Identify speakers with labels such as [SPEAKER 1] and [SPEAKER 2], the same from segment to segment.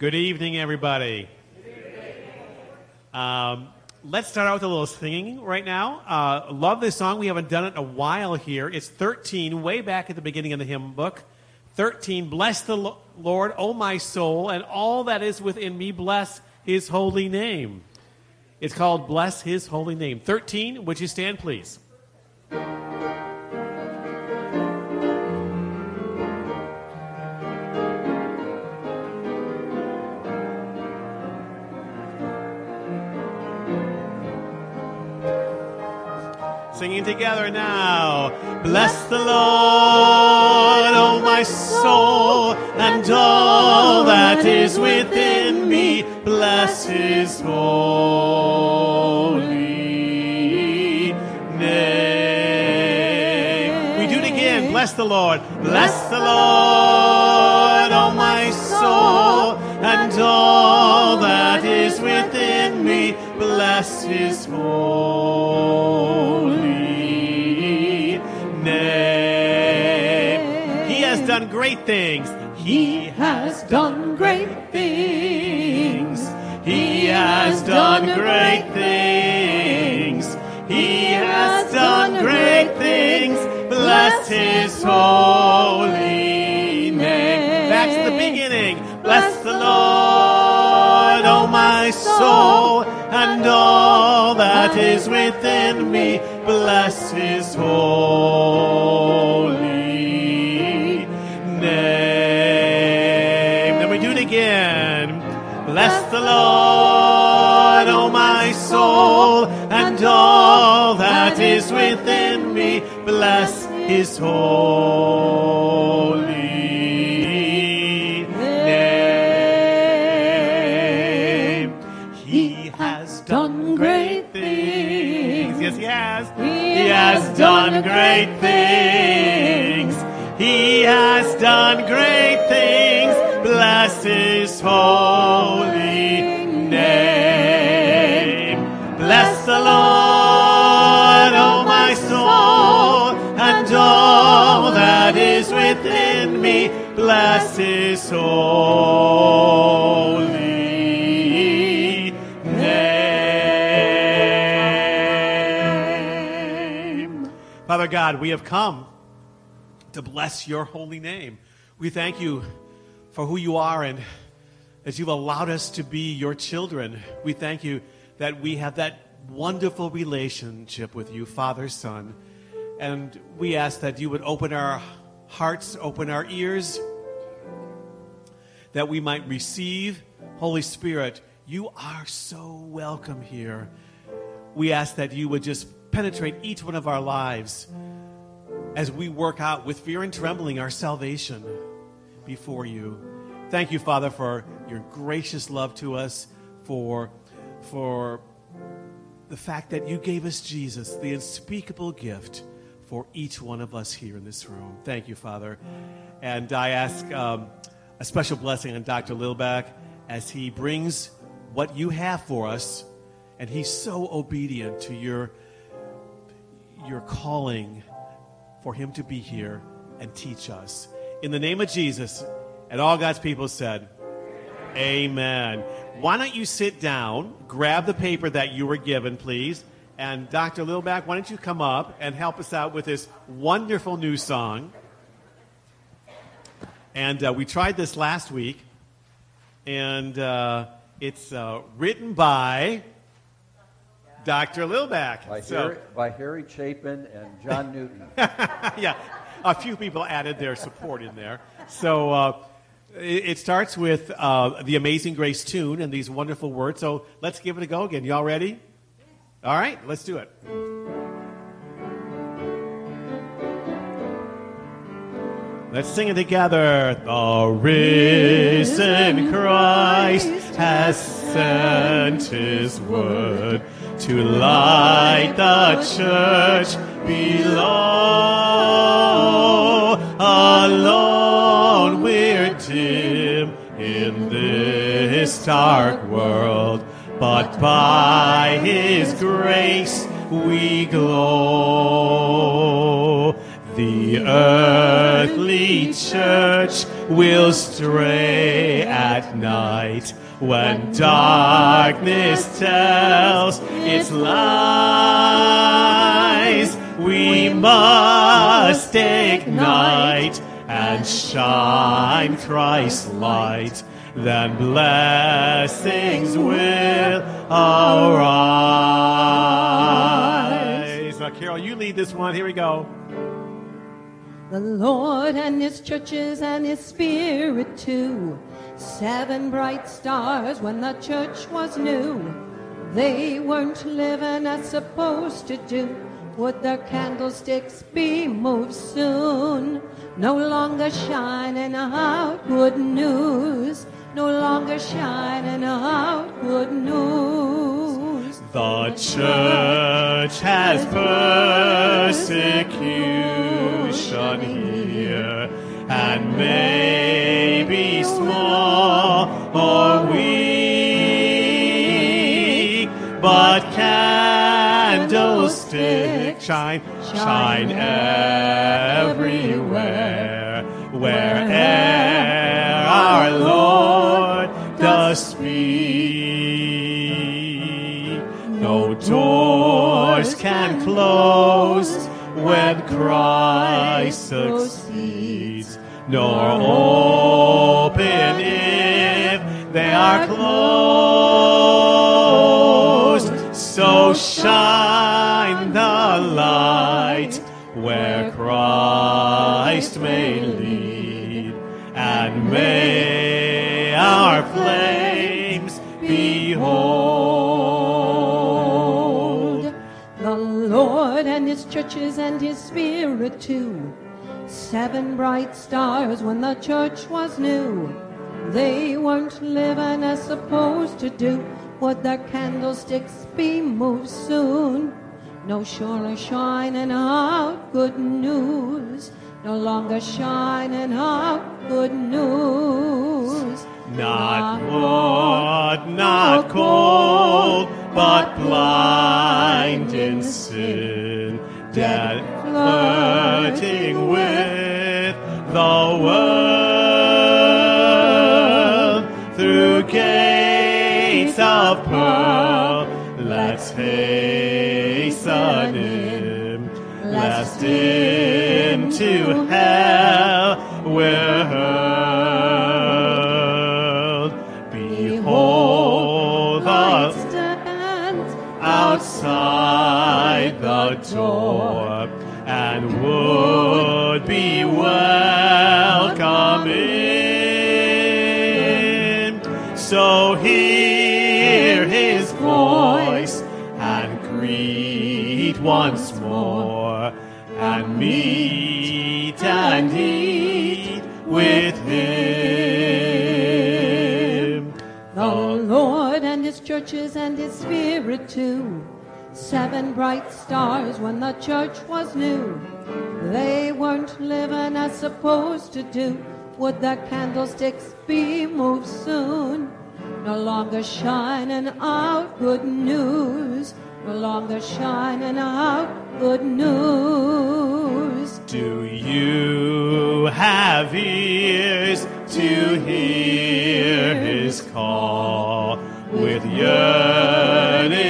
[SPEAKER 1] Good evening, everybody. Um, let's start out with a little singing right now. Uh, love this song. We haven't done it in a while here. It's 13, way back at the beginning of the hymn book. 13, bless the Lo- Lord, O my soul, and all that is within me, bless his holy name. It's called Bless His Holy Name. 13, would you stand, please? Together now. Bless the Lord, oh my soul, and all that is within me. Bless his holy name. We do it again. Bless the Lord. Bless the Lord, oh my soul, and all that is within me. Bless his holy great things. He has done great things. He has done great things. He has done great things. Bless his holy name. Back to the beginning. Bless the Lord, oh my soul, and all that is within me. Bless his holy within me. Bless his holy name. He has done great things. Yes, he has. He has done great things. He has done Bless his holy name. Father God, we have come to bless your holy name. We thank you for who you are and as you've allowed us to be your children. We thank you that we have that wonderful relationship with you, Father, Son. And we ask that you would open our hearts, open our ears, that we might receive. Holy Spirit, you are so welcome here. We ask that you would just penetrate each one of our lives as we work out with fear and trembling our salvation before you. Thank you, Father, for your gracious love to us, for, for the fact that you gave us Jesus, the unspeakable gift for each one of us here in this room. Thank you, Father. And I ask um, a special blessing on Dr. Lillback as he brings what you have for us, and he's so obedient to your, your calling for him to be here and teach us. In the name of Jesus, and all God's people said, Amen. Why don't you sit down, grab the paper that you were given, please, and Dr. Lillback, why don't you come up and help us out with this wonderful new song? And uh, we tried this last week, and uh, it's uh, written by Dr. Lillback.
[SPEAKER 2] By,
[SPEAKER 1] So-
[SPEAKER 2] Harry, by Harry Chapin and John Newton.
[SPEAKER 1] yeah, a few people added their support in there. So uh, it, it starts with uh, the Amazing Grace tune and these wonderful words. So let's give it a go again. Y'all ready? All right, let's do it. Let's sing it together. The risen Christ has sent his word to light the church below. Alone we're dim in this dark world, but by his grace we glow. The earthly church will stray at night when darkness tells its lies. We must ignite and shine Christ's light. Then blessings will arise. Now, Carol, you lead this one. Here we go.
[SPEAKER 3] The Lord and His churches and His Spirit too. Seven bright stars when the church was new. They weren't living as supposed to do. Would their candlesticks be moved soon? No longer shining out good news. No longer shining out good news.
[SPEAKER 1] The church has persecution here, and may be small or weak, but candlestick shine, shine everywhere, where'er our Lord can close when Christ succeeds, nor open if they are closed. So shine
[SPEAKER 3] churches and His Spirit too. Seven bright stars when the church was new. They weren't living as supposed to do. Would their candlesticks be moved soon? No surely shining out good news. No longer shining out good news.
[SPEAKER 1] Not hot, not cold, but blind in sin, dead flirting with the world through gates of pearl. Let's hasten him, lest into hell we're hurled. Behold, the outside the door would be welcome in. So hear his voice and greet once more and meet and eat with him.
[SPEAKER 3] The Lord and His churches and His Spirit too. Seven bright stars when the church was new. They weren't living as supposed to do. Would their candlesticks be moved soon? No longer shining out good news. No longer shining out good news.
[SPEAKER 1] Do you have ears to hear his call with yearning,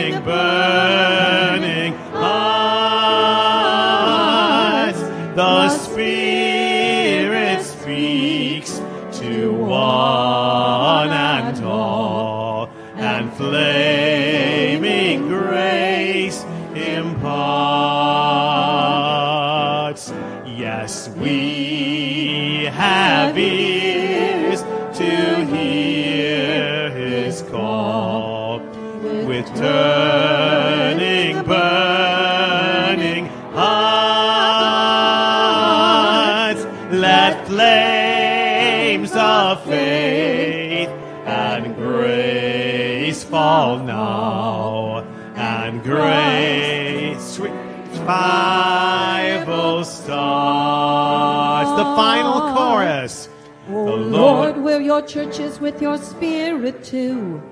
[SPEAKER 1] revival starts. The final ah. chorus.
[SPEAKER 3] Oh
[SPEAKER 1] The
[SPEAKER 3] Lord,
[SPEAKER 1] Lord-
[SPEAKER 3] will your churches with your spirit too.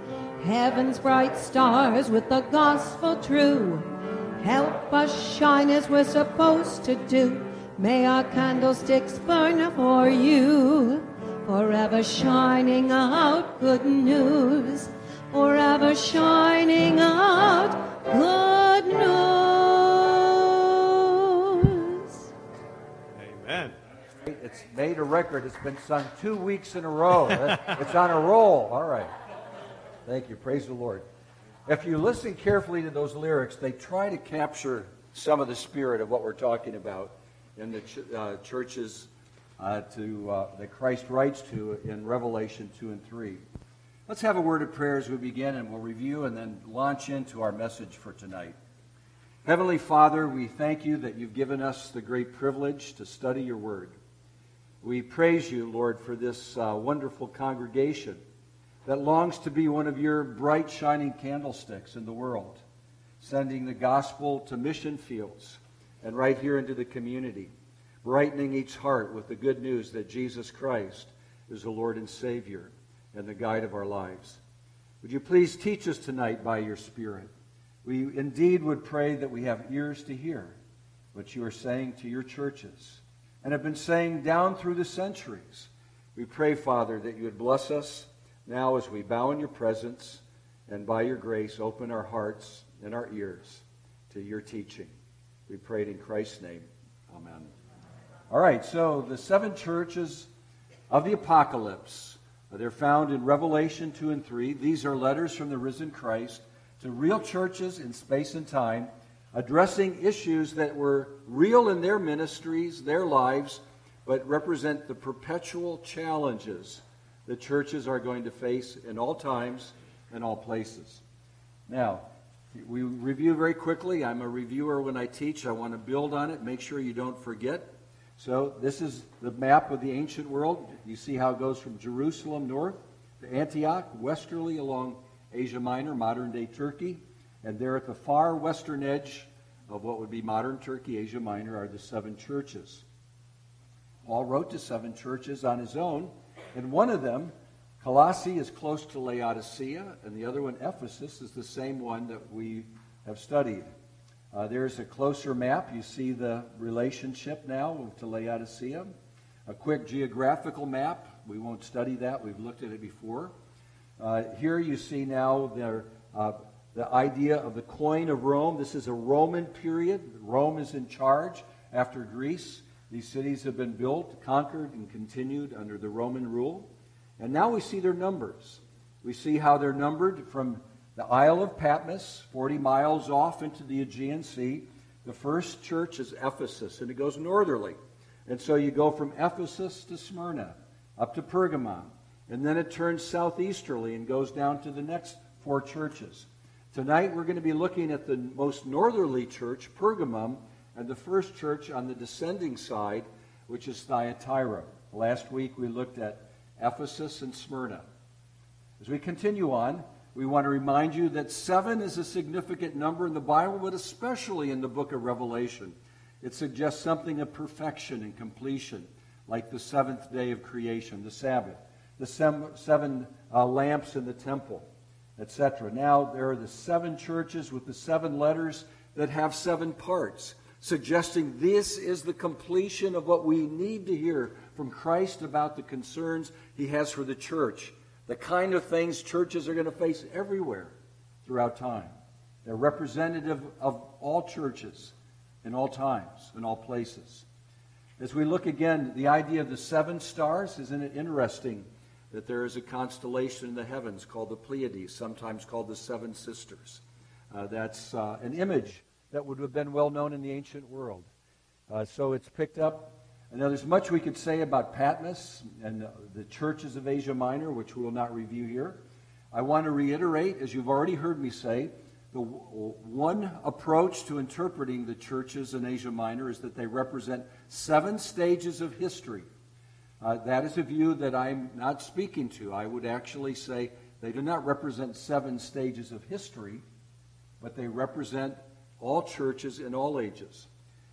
[SPEAKER 3] Heaven's bright stars with the gospel true. Help us shine as we're supposed to do. May our candlesticks burn for you. Forever shining out good news. Forever shining out good news.
[SPEAKER 2] Made a record. It's been sung two weeks in a row. It's on a roll. All right. Thank you. Praise the Lord. If you listen carefully to those lyrics, they try to capture some of the spirit of what we're talking about in the ch- uh, churches uh, to, uh, that Christ writes to in Revelation 2 and 3. Let's have a word of prayer as we begin, and we'll review and then launch into our message for tonight. Heavenly Father, we thank you that you've given us the great privilege to study your word. We praise you, Lord, for this uh, wonderful congregation that longs to be one of your bright, shining candlesticks in the world, sending the gospel to mission fields and right here into the community, brightening each heart with the good news that Jesus Christ is the Lord and Savior and the guide of our lives. Would you please teach us tonight by your Spirit? We indeed would pray that we have ears to hear what you are saying to your churches and have been saying down through the centuries. We pray, Father, that you would bless us now as we bow in your presence and by your grace open our hearts and our ears to your teaching. We pray it in Christ's name. Amen. All right, so the seven churches of the apocalypse, they're found in Revelation 2 and 3. These are letters from the risen Christ to real churches in space and time, addressing issues that were real in their ministries, their lives, but represent the perpetual challenges the churches are going to face in all times and all places. Now, we review very quickly. I'm a reviewer when I teach. I want to build on it, make sure you don't forget. So, this is the map of the ancient world. You see how it goes from Jerusalem north to Antioch, westerly along Asia Minor, modern day Turkey. And there at the far western edge of what would be modern Turkey, Asia Minor, are the seven churches. Paul wrote to seven churches on his own, and one of them, Colossae, is close to Laodicea, and the other one, Ephesus, is the same one that we have studied. Uh, there's a closer map. You see the relationship now to Laodicea. A quick geographical map. We won't study that. We've looked at it before. Uh, here you see now the, uh, the idea of the coin of Rome. This is a Roman period. Rome is in charge after Greece. These cities have been built, conquered, and continued under the Roman rule. And now we see their numbers. We see how they're numbered from the Isle of Patmos, 40 miles off into the Aegean Sea. The first church is Ephesus, and it goes northerly. And so you go from Ephesus to Smyrna, up to Pergamon, and then it turns southeasterly and goes down to the next four churches. Tonight we're going to be looking at the most northerly church, Pergamum, and the first church on the descending side, which is Thyatira. Last week we looked at Ephesus and Smyrna. As we continue on, we want to remind you that seven is a significant number in the Bible, but especially in the book of Revelation. It suggests something of perfection and completion, like the seventh day of creation, the Sabbath, the seven uh, lamps in the temple, etc. Now, there are the seven churches with the seven letters that have seven parts, suggesting this is the completion of what we need to hear from Christ about the concerns he has for the church, the kind of things churches are going to face everywhere throughout time. They're representative of all churches in all times, in all places. As we look again, the idea of the seven stars, isn't it interesting that there is a constellation in the heavens called the Pleiades, sometimes called the Seven Sisters? Uh, that's uh, an image that would have been well known in the ancient world. Uh, so it's picked up. And now there's much we could say about Patmos and uh, the churches of Asia Minor, which we will not review here. I want to reiterate, as you've already heard me say, the one approach to interpreting the churches in Asia Minor is that they represent seven stages of history. Uh, that is a view that I'm not speaking to. I would actually say they do not represent seven stages of history, but they represent all churches in all ages.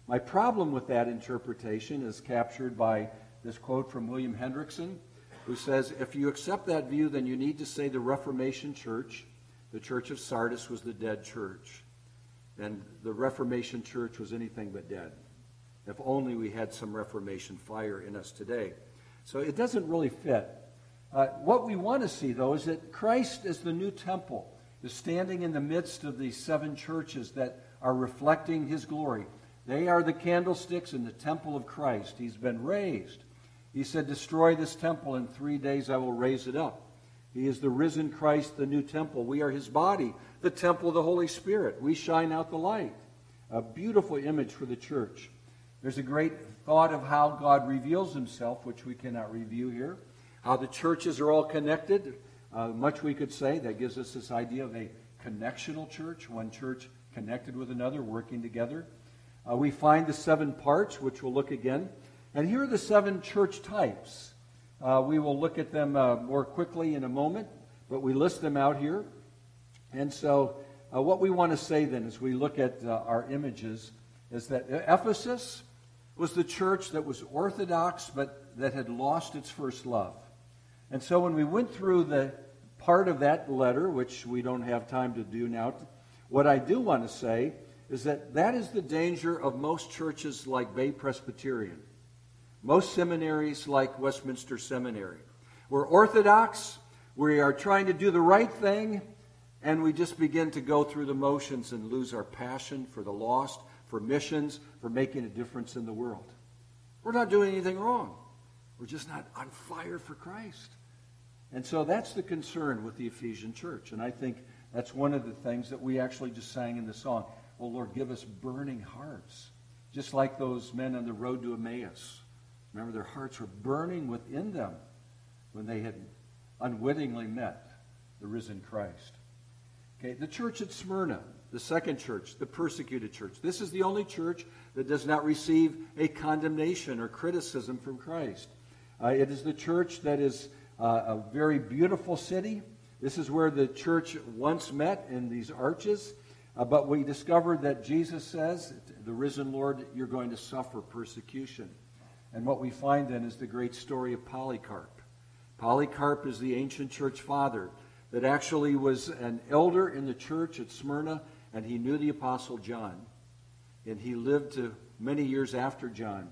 [SPEAKER 2] My problem with that interpretation is captured by this quote from William Hendriksen. who says if you accept that view, then you need to say the Reformation Church, the Church of Sardis, was the dead church. And the Reformation Church was anything but dead. If only we had some Reformation fire in us today. So it doesn't really fit. Uh, what we want to see, though, is that Christ is the new temple, is standing in the midst of these seven churches that are reflecting his glory. They are the candlesticks in the temple of Christ. He's been raised. He said, Destroy this temple, in three days I will raise it up. He is the risen Christ, the new temple. We are his body, the temple of the Holy Spirit. We shine out the light. A beautiful image for the church. There's a great thought of how God reveals himself, which we cannot review here. How the churches are all connected. Uh, much we could say. That gives us this idea of a connectional church, one church connected with another, working together. Uh, we find the seven parts, which we'll look again. And here are the seven church types. Uh, we will look at them uh, more quickly in a moment, but we list them out here. And so, uh, what we want to say then as we look at uh, our images is that Ephesus was the church that was orthodox but that had lost its first love. And so, when we went through the part of that letter, which we don't have time to do now, what I do want to say is that that is the danger of most churches like Bay Presbyterian, most seminaries like Westminster Seminary. We're orthodox, we are trying to do the right thing, and we just begin to go through the motions and lose our passion for the lost, for missions, for making a difference in the world. We're not doing anything wrong. We're just not on fire for Christ. And so that's the concern with the Ephesian church. And I think that's one of the things that we actually just sang in the song. Oh, Lord, give us burning hearts. Just like those men on the road to Emmaus. Remember, their hearts were burning within them when they had unwittingly met the risen Christ. Okay, the church at Smyrna, the second church, the persecuted church. This is the only church that does not receive a condemnation or criticism from Christ. Uh, it is the church that is uh, a very beautiful city. This is where the church once met in these arches. Uh, but we discovered that Jesus says, the risen Lord, you're going to suffer persecution. And what we find then is the great story of Polycarp. Polycarp is the ancient church father that actually was an elder in the church at Smyrna, and he knew the Apostle John. And he lived to many years after John.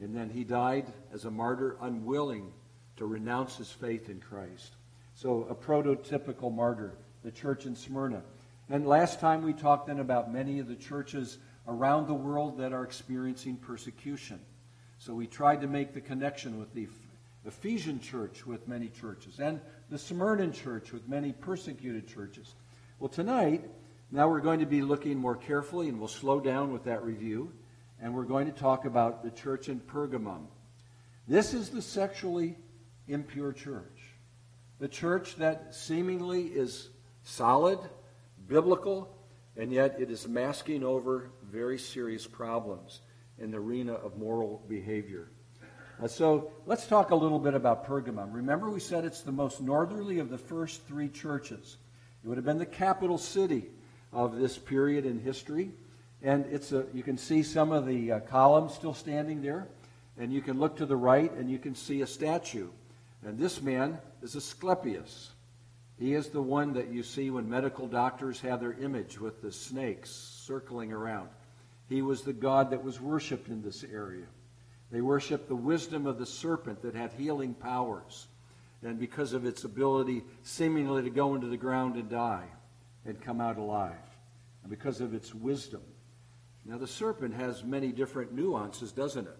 [SPEAKER 2] And then he died as a martyr, unwilling to renounce his faith in Christ. So, a prototypical martyr, the church in Smyrna. And last time we talked then about many of the churches around the world that are experiencing persecution. So we tried to make the connection with the Ephesian church with many churches and the Smyrna church with many persecuted churches. Well, tonight, now we're going to be looking more carefully and we'll slow down with that review. And we're going to talk about the church in Pergamum. This is the sexually impure church. The church that seemingly is solid, biblical, and yet it is masking over very serious problems in the arena of moral behavior. Uh, so let's talk a little bit about Pergamum. Remember, we said it's the most northerly of the first three churches. It would have been the capital city of this period in history. And it's a, you can see some of the uh, columns still standing there. And you can look to the right and you can see a statue. And this man is Asclepius. He is the one that you see when medical doctors have their image with the snakes circling around. He was the god that was worshiped in this area. They worshiped the wisdom of the serpent that had healing powers. And because of its ability seemingly to go into the ground and die and come out alive. And because of its wisdom. Now, the serpent has many different nuances, doesn't it?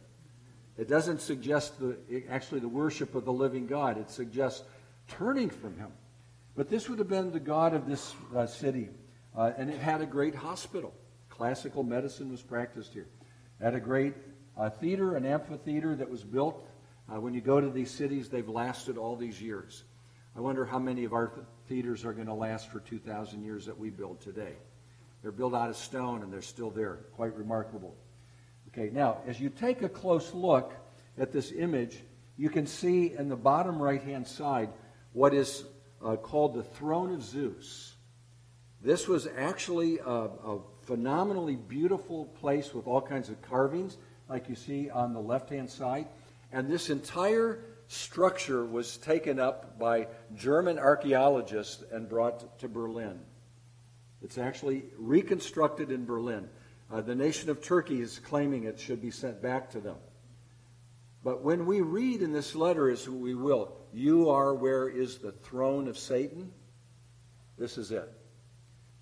[SPEAKER 2] It doesn't suggest the, actually the worship of the living God, it suggests turning from him but this would have been the god of this uh, city. Uh, and it had a great hospital. Classical medicine was practiced here. It had a great uh, theater, an amphitheater that was built. Uh, when you go to these cities, they've lasted all these years. I wonder how many of our theaters are going to last for 2,000 years that we build today. They're built out of stone and they're still there. Quite remarkable. Okay, now, as you take a close look at this image, you can see in the bottom right hand side what is uh, called the Throne of Zeus. This was actually a, a, phenomenally beautiful place with all kinds of carvings, like you see on the left hand side. And this entire structure was taken up by German archaeologists and brought to Berlin. It's actually reconstructed in Berlin. Uh, the nation of Turkey is claiming it should be sent back to them. But when we read in this letter, as we will, you are where is the throne of Satan, this is it.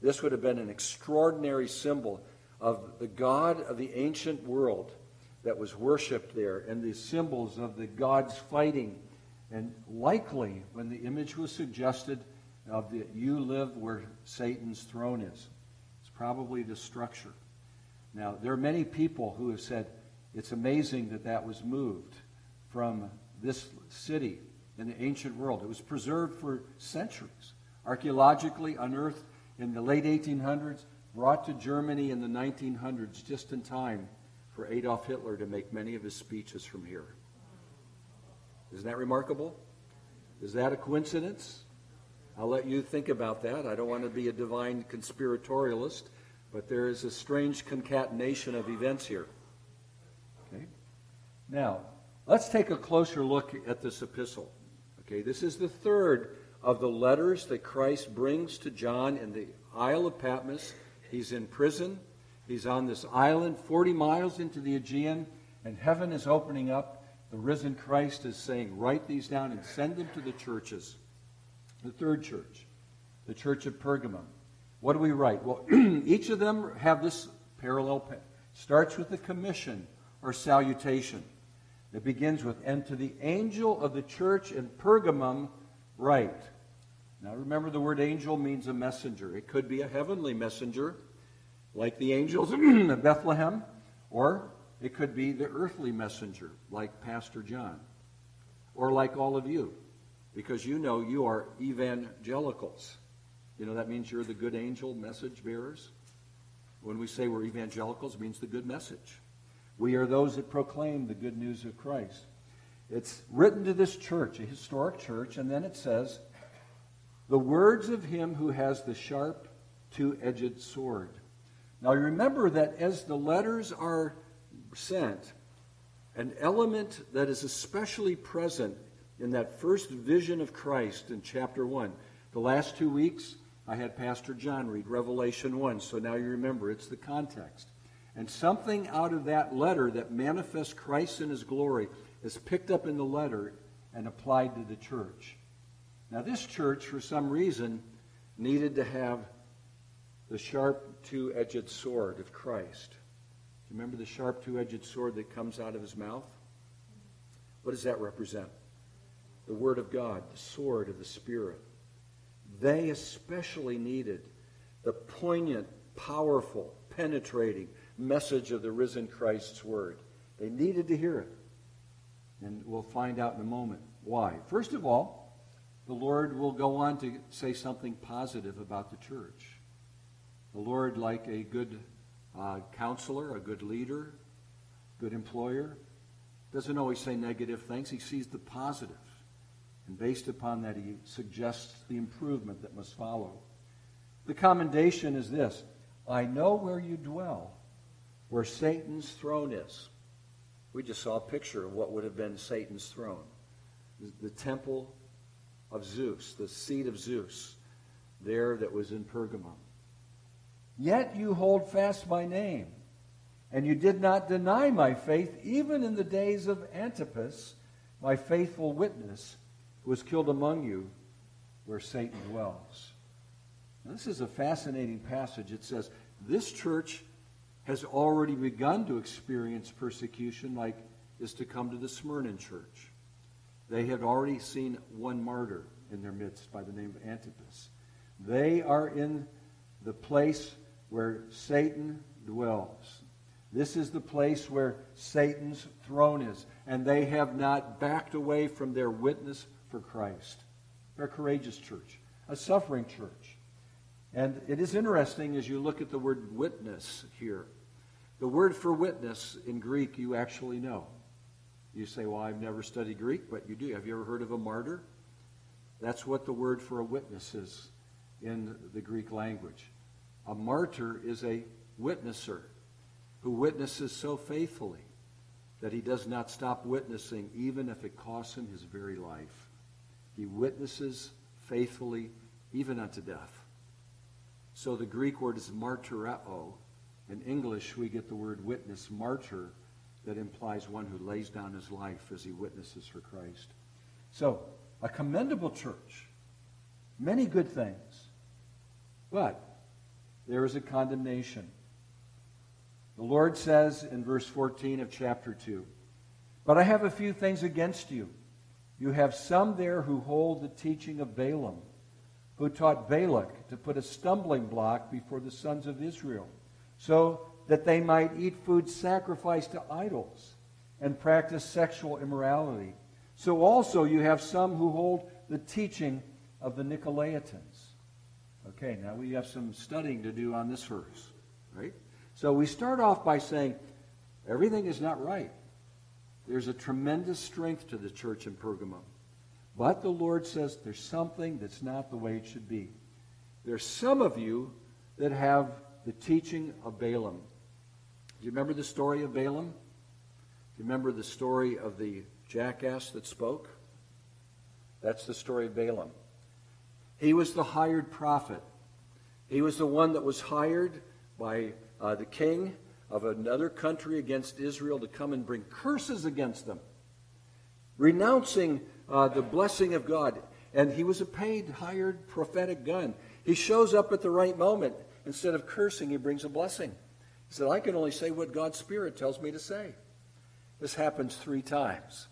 [SPEAKER 2] This would have been an extraordinary symbol of the God of the ancient world that was worshipped there and the symbols of the gods fighting. And likely, when the image was suggested of the you live where Satan's throne is, it's probably the structure. Now, there are many people who have said it's amazing that that was moved from this city in the ancient world. It was preserved for centuries, archaeologically unearthed in the late 1800s, brought to Germany in the 1900s, just in time for Adolf Hitler to make many of his speeches from here. Isn't that remarkable? Is that a coincidence? I'll let you think about that. I don't want to be a divine conspiratorialist, but there is a strange concatenation of events here. Okay? Now, let's take a closer look at this epistle. Okay, this is the third of the letters that Christ brings to John in the Isle of Patmos. He's in prison. He's on this island 40 miles into the Aegean, and heaven is opening up. The risen Christ is saying, Write these down and send them to the churches. The third church, the church of Pergamum. What do we write? Well, each of them have this parallel. Starts with the commission or salutation. It begins with, And to the angel of the church in Pergamum, write. Now remember, the word angel means a messenger. It could be a heavenly messenger, like the angels of Bethlehem, or it could be the earthly messenger, like Pastor John, or like all of you, because you know you are evangelicals. You know that means you're the good angel message bearers. When we say we're evangelicals, it means the good message. We are those that proclaim the good news of Christ. It's written to this church, a historic church, and then it says, the words of him who has the sharp, two edged sword. Now you remember that as the letters are sent, an element that is especially present in that first vision of Christ in chapter 1. The last two weeks, I had Pastor John read Revelation 1, so now you remember it's the context. And something out of that letter that manifests Christ in his glory is picked up in the letter and applied to the church. Now, this church, for some reason, needed to have the sharp two edged sword of Christ. Do you remember the sharp two edged sword that comes out of his mouth? What does that represent? The Word of God, the sword of the Spirit. They especially needed the poignant, powerful, penetrating message of the risen Christ's Word. They needed to hear it. And we'll find out in a moment why. First of all, the Lord will go on to say something positive about the church. Lord, like a good uh, counselor, a good leader, good employer, doesn't always say negative things. He sees the positive. And based upon that, he suggests the improvement that must follow. The commendation is this I know where you dwell, where Satan's throne is. We just saw a picture of what would have been Satan's throne the temple of Zeus, the seat of Zeus, there that was in Pergamum. Yet you hold fast my name, and you did not deny my faith, even in the days of Antipas, my faithful witness, who was killed among you, where Satan dwells. Now, this is a fascinating passage. It says, This church has already begun to experience persecution like is to come to the Smyrna church. They had already seen one martyr in their midst by the name of Antipas. They are in the place where Satan dwells. This is the place where Satan's throne is. And they have not backed away from their witness for Christ. They're a courageous church, a suffering church. And it is interesting as you look at the word witness here. The word for witness in Greek you actually know. You say, well, I've never studied Greek, but you do. Have you ever heard of a martyr? That's what the word for a witness is in the Greek language. A martyr is a witnesser who witnesses so faithfully that he does not stop witnessing even if it costs him his very life. He witnesses faithfully even unto death. So the Greek word is martyreo. In English, we get the word witness, martyr, that implies one who lays down his life as he witnesses for Christ. So, a commendable church. Many good things. But there is a condemnation. The Lord says in verse 14 of chapter 2 But I have a few things against you. You have some there who hold the teaching of Balaam, who taught Balak to put a stumbling block before the sons of Israel, so that they might eat food sacrificed to idols and practice sexual immorality. So also you have some who hold the teaching of the Nicolaitans. Okay, now we have some studying to do on this verse, right? So we start off by saying everything is not right. There's a tremendous strength to the church in Pergamum. But the Lord says there's something that's not the way it should be. There's some of you that have the teaching of Balaam. Do you remember the story of Balaam? Do you remember the story of the jackass that spoke? That's the story of Balaam. He was the hired prophet. He was the one that was hired by uh, the king of another country against Israel to come and bring curses against them, renouncing uh, the blessing of God. And he was a paid, hired prophetic gun. He shows up at the right moment. Instead of cursing, he brings a blessing. He said, I can only say what God's Spirit tells me to say. This happens three times.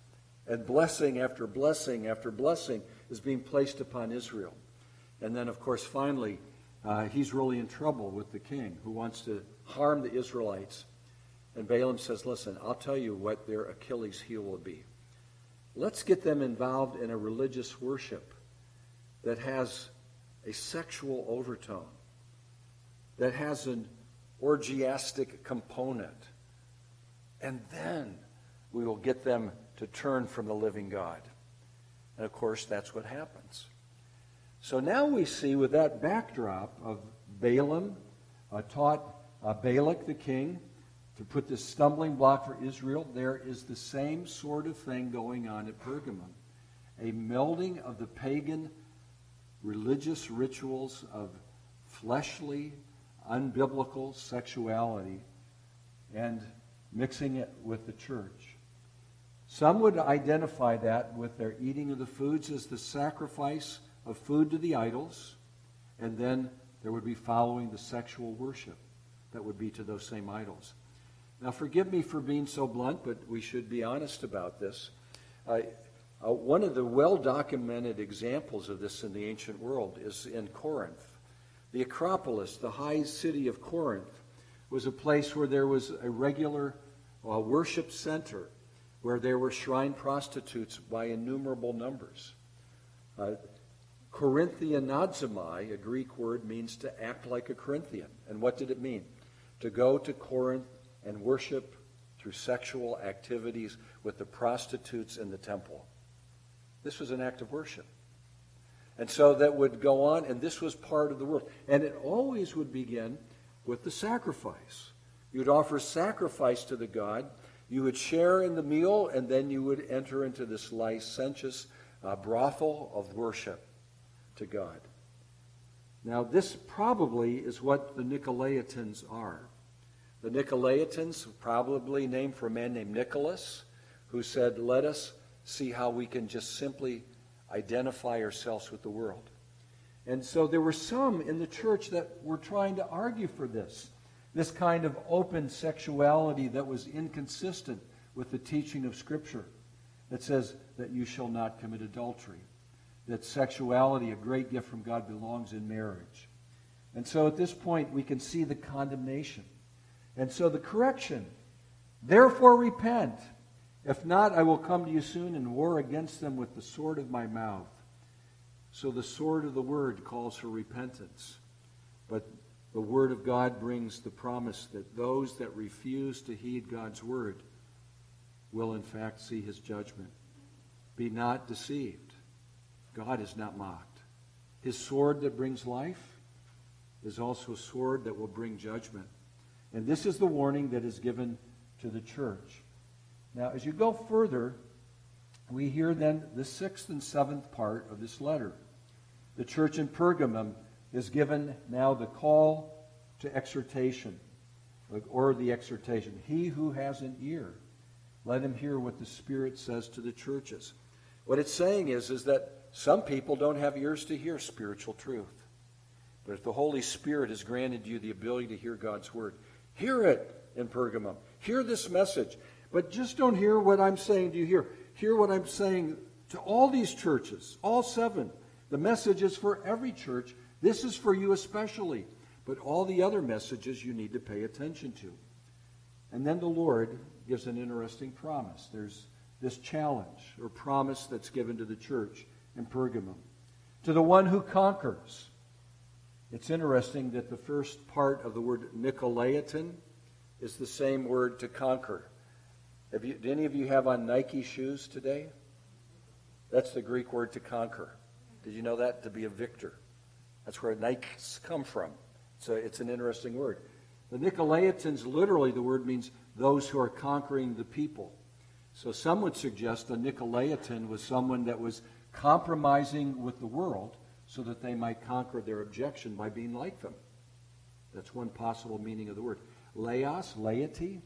[SPEAKER 2] And blessing after blessing after blessing is being placed upon Israel. And then, of course, finally, uh, he's really in trouble with the king who wants to harm the Israelites. And Balaam says, Listen, I'll tell you what their Achilles' heel will be. Let's get them involved in a religious worship that has a sexual overtone, that has an orgiastic component. And then we will get them to turn from the living God. And of course, that's what happens. So now we see with that backdrop of Balaam uh, taught uh, Balak the king to put this stumbling block for Israel, there is the same sort of thing going on at Pergamum. A melding of the pagan religious rituals of fleshly, unbiblical sexuality and mixing it with the church. Some would identify that with their eating of the foods as the sacrifice of food to the idols, and then there would be following the sexual worship that would be to those same idols. Now, forgive me for being so blunt, but we should be honest about this. Uh, uh, one of the well documented examples of this in the ancient world is in Corinth. The Acropolis, the high city of Corinth, was a place where there was a regular uh, worship center where there were shrine prostitutes by innumerable numbers. Uh, Corinthianizomai, a Greek word, means to act like a Corinthian. And what did it mean? To go to Corinth and worship through sexual activities with the prostitutes in the temple. This was an act of worship. And so that would go on, and this was part of the world. And it always would begin with the sacrifice. You'd offer sacrifice to the God, you would share in the meal, and then you would enter into this licentious uh, brothel of worship to God. Now, this probably is what the Nicolaitans are. The Nicolaitans, probably named for a man named Nicholas, who said, Let us see how we can just simply identify ourselves with the world. And so there were some in the church that were trying to argue for this this kind of open sexuality that was inconsistent with the teaching of Scripture that says that you shall not commit adultery that sexuality, a great gift from God, belongs in marriage. And so at this point, we can see the condemnation. And so the correction therefore repent. If not, I will come to you soon and war against them with the sword of my mouth. So the sword of the word calls for repentance. But the word of God brings the promise that those that refuse to heed God's word will in fact see his judgment. Be not deceived. God is not mocked. His sword that brings life is also a sword that will bring judgment. And this is the warning that is given to the church. Now, as you go further, we hear then the sixth and seventh part of this letter. The church in Pergamum is given now the call to exhortation, or the exhortation. He who has an ear, let him hear what the Spirit says to the churches. What it's saying is, is that some people don't have ears to hear spiritual truth. But if the Holy Spirit has granted you the ability to hear God's word, hear it in Pergamum. Hear this message. But just don't hear what I'm saying to you here. Hear what I'm saying to all these churches, all seven. The message is for every church. This is for you especially. But all the other messages you need to pay attention to. And then the Lord gives an interesting promise. There's this challenge or promise that's given to the church in Pergamum. To the one who conquers. It's interesting that the first part of the word Nicolaitan is the same word to conquer. Have you, do any of you have on Nike shoes today? That's the Greek word to conquer. Did you know that? To be a victor. That's where Nikes come from. So it's an interesting word. The Nicolaitans, literally, the word means those who are conquering the people. So some would suggest a Nicolaitan was someone that was compromising with the world so that they might conquer their objection by being like them. That's one possible meaning of the word. Laos, laity,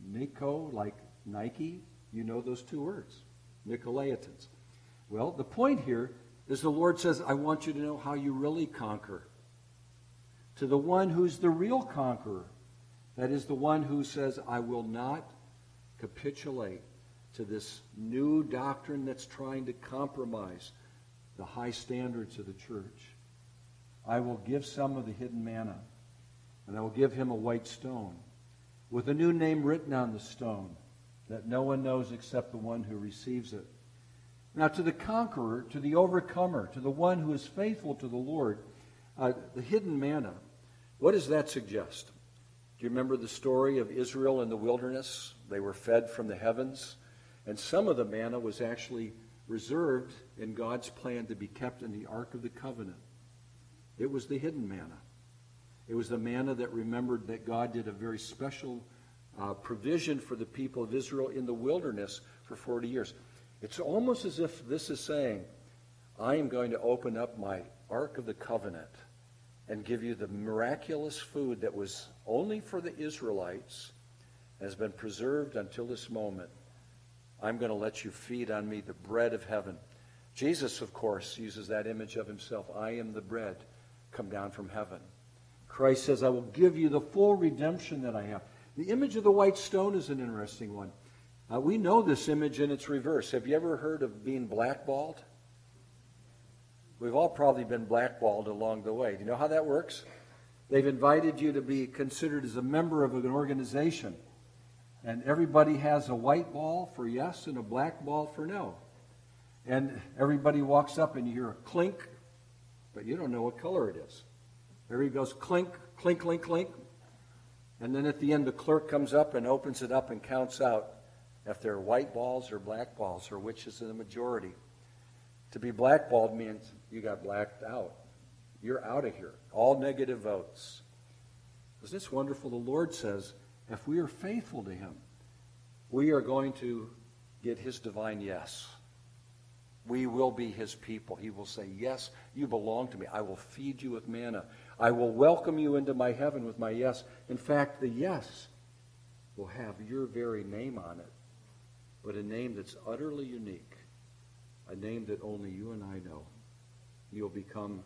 [SPEAKER 2] Nico, like Nike, you know those two words. Nicolaitans. Well, the point here is the Lord says, I want you to know how you really conquer. To the one who's the real conqueror, that is the one who says, I will not capitulate to this new doctrine that's trying to compromise the high standards of the church. I will give some of the hidden manna, and I will give him a white stone with a new name written on the stone that no one knows except the one who receives it. Now, to the conqueror, to the overcomer, to the one who is faithful to the Lord, uh, the hidden manna, what does that suggest? Do you remember the story of Israel in the wilderness? They were fed from the heavens, and some of the manna was actually reserved in God's plan to be kept in the Ark of the Covenant. It was the hidden manna. It was the manna that remembered that God did a very special uh, provision for the people of Israel in the wilderness for 40 years. It's almost as if this is saying, I am going to open up my Ark of the Covenant and give you the miraculous food that was only for the Israelites, has been preserved until this moment. I'm going to let you feed on me the bread of heaven. Jesus, of course, uses that image of himself. I am the bread come down from heaven. Christ says, I will give you the full redemption that I have. The image of the white stone is an interesting one. Uh, we know this image in its reverse. Have you ever heard of being blackballed? We've all probably been blackballed along the way. Do you know how that works? They've invited you to be considered as a member of an organization. And everybody has a white ball for yes and a black ball for no. And everybody walks up and you hear a clink, but you don't know what color it is. Everybody goes clink, clink, clink, clink. And then at the end, the clerk comes up and opens it up and counts out if they're white balls or black balls or which is the majority. To be blackballed means you got blacked out. You're out of here. All negative votes. Isn't this wonderful? The Lord says, if we are faithful to Him, we are going to get His divine yes. We will be His people. He will say, Yes, you belong to me. I will feed you with manna. I will welcome you into my heaven with my yes. In fact, the yes will have your very name on it, but a name that's utterly unique, a name that only you and I know. You'll become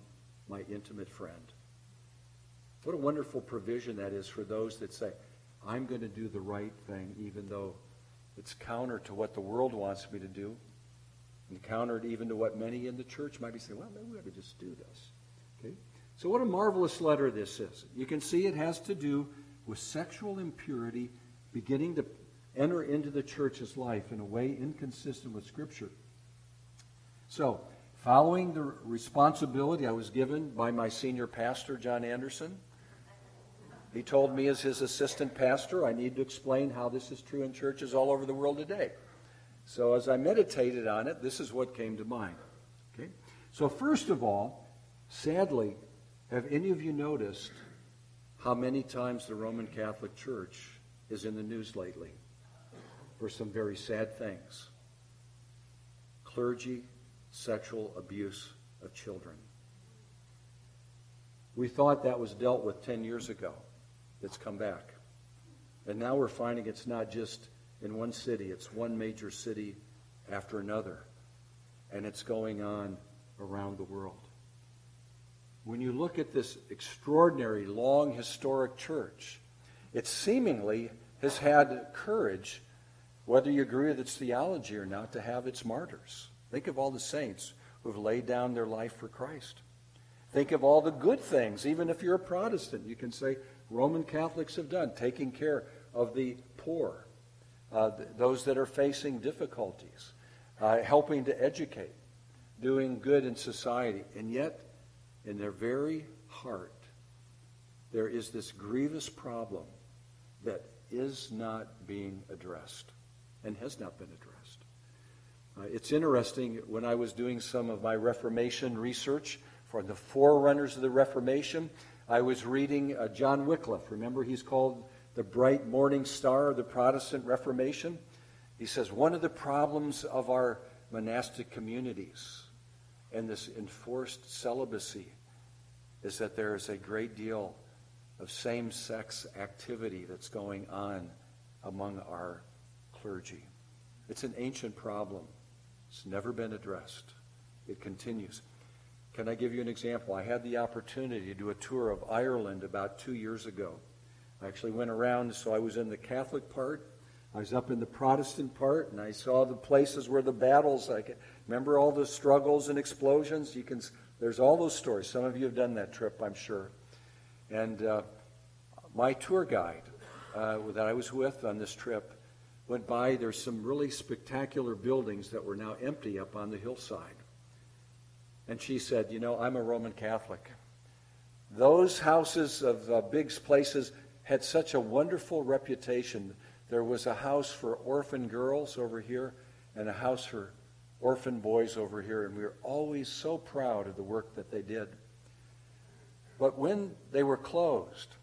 [SPEAKER 2] my intimate friend. What a wonderful provision that is for those that say, I'm going to do the right thing, even though it's counter to what the world wants me to do, and counter even to what many in the church might be saying, well, maybe we ought to just do this. Okay? So, what a marvelous letter this is. You can see it has to do with sexual impurity beginning to enter into the church's life in a way inconsistent with Scripture. So, following the responsibility I was given by my senior pastor, John Anderson, he told me as his assistant pastor, I need to explain how this is true in churches all over the world today. So as I meditated on it, this is what came to mind. Okay? So first of all, sadly, have any of you noticed how many times the Roman Catholic Church is in the news lately? for some very sad things clergy sexual abuse of children. We thought that was dealt with 10 years ago. It's come back. And now we're finding it's not just in one city, it's one major city after another. And it's going on around the world. When you look at this extraordinary, long, historic church, it seemingly has had courage, whether you agree with its theology or not, to have its martyrs. Think of all the saints who have laid down their life for Christ. Think of all the good things, even if you're a Protestant, you can say Roman Catholics have done, taking care of the poor, uh, th- those that are facing difficulties, uh, helping to educate, doing good in society. And yet, in their very heart, there is this grievous problem that is not being addressed and has not been addressed. Uh, it's interesting, when I was doing some of my Reformation research for the forerunners of the Reformation, I was reading uh, John Wycliffe. Remember, he's called the bright morning star of the Protestant Reformation. He says, One of the problems of our monastic communities and this enforced celibacy is that there is a great deal of same sex activity that's going on among our clergy. It's an ancient problem. It's never been addressed. It continues. Can I give you an example? I had the opportunity to do a tour of Ireland about two years ago. I actually went around, so I was in the Catholic part, I was up in the Protestant part, and I saw the places where the battles. I can, remember all the struggles and explosions. You can. There's all those stories. Some of you have done that trip, I'm sure. And uh, my tour guide uh, that I was with on this trip went by. There's some really spectacular buildings that were now empty up on the hillside. And she said, "You know, I'm a Roman Catholic. Those houses of uh, big places had such a wonderful reputation." There was a house for orphan girls over here and a house for orphan boys over here, and we were always so proud of the work that they did. But when they were closed,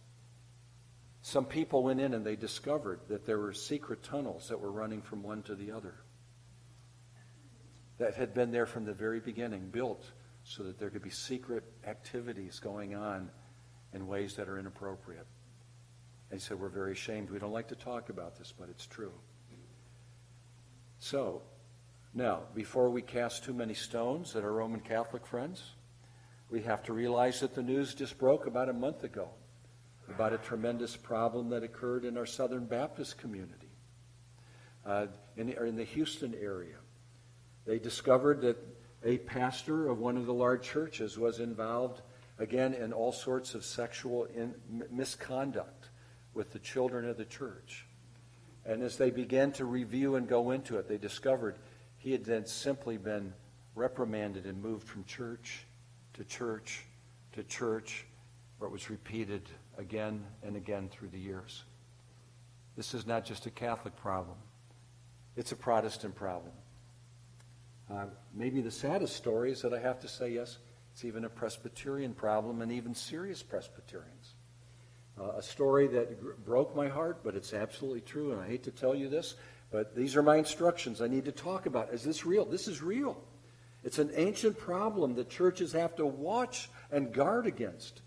[SPEAKER 2] some people went in and they discovered that there were secret tunnels that were running from one to the other that had been there from the very beginning, built so that there could be secret activities going on in ways that are inappropriate. And he said, We're very ashamed. We don't like to talk about this, but it's true. So, now, before we cast too many stones at our Roman Catholic friends, we have to realize that the news just broke about a month ago about a tremendous problem that occurred in our Southern Baptist community, uh, in, in the Houston area. They discovered that a pastor of one of the large churches was involved, again, in all sorts of sexual in, misconduct with the children of the church. And as they began to review and go into it, they discovered he had then simply been reprimanded and moved from church to church to church, where it was repeated again and again through the years. This is not just a Catholic problem, it's a Protestant problem. Uh, maybe the saddest story is that I have to say, yes, it's even a Presbyterian problem, and even serious Presbyterians. Uh, a story that gr- broke my heart, but it's absolutely true, and I hate to tell you this, but these are my instructions I need to talk about. Is this real? This is real. It's an ancient problem that churches have to watch and guard against.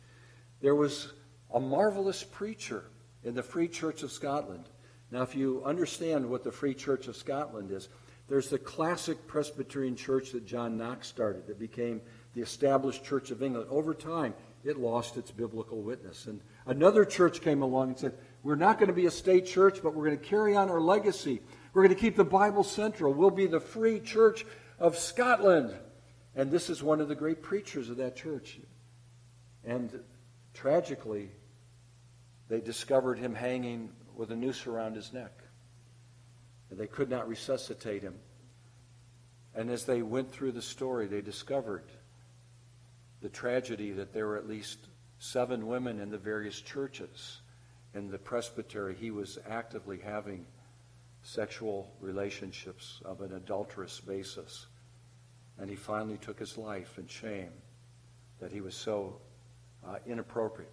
[SPEAKER 2] There was a marvelous preacher in the Free Church of Scotland. Now, if you understand what the Free Church of Scotland is, there's the classic Presbyterian church that John Knox started that became the established Church of England. Over time, it lost its biblical witness. And another church came along and said, We're not going to be a state church, but we're going to carry on our legacy. We're going to keep the Bible central. We'll be the free church of Scotland. And this is one of the great preachers of that church. And tragically, they discovered him hanging with a noose around his neck. And they could not resuscitate him. And as they went through the story, they discovered the tragedy that there were at least seven women in the various churches in the presbytery he was actively having sexual relationships of an adulterous basis. And he finally took his life in shame that he was so uh, inappropriate.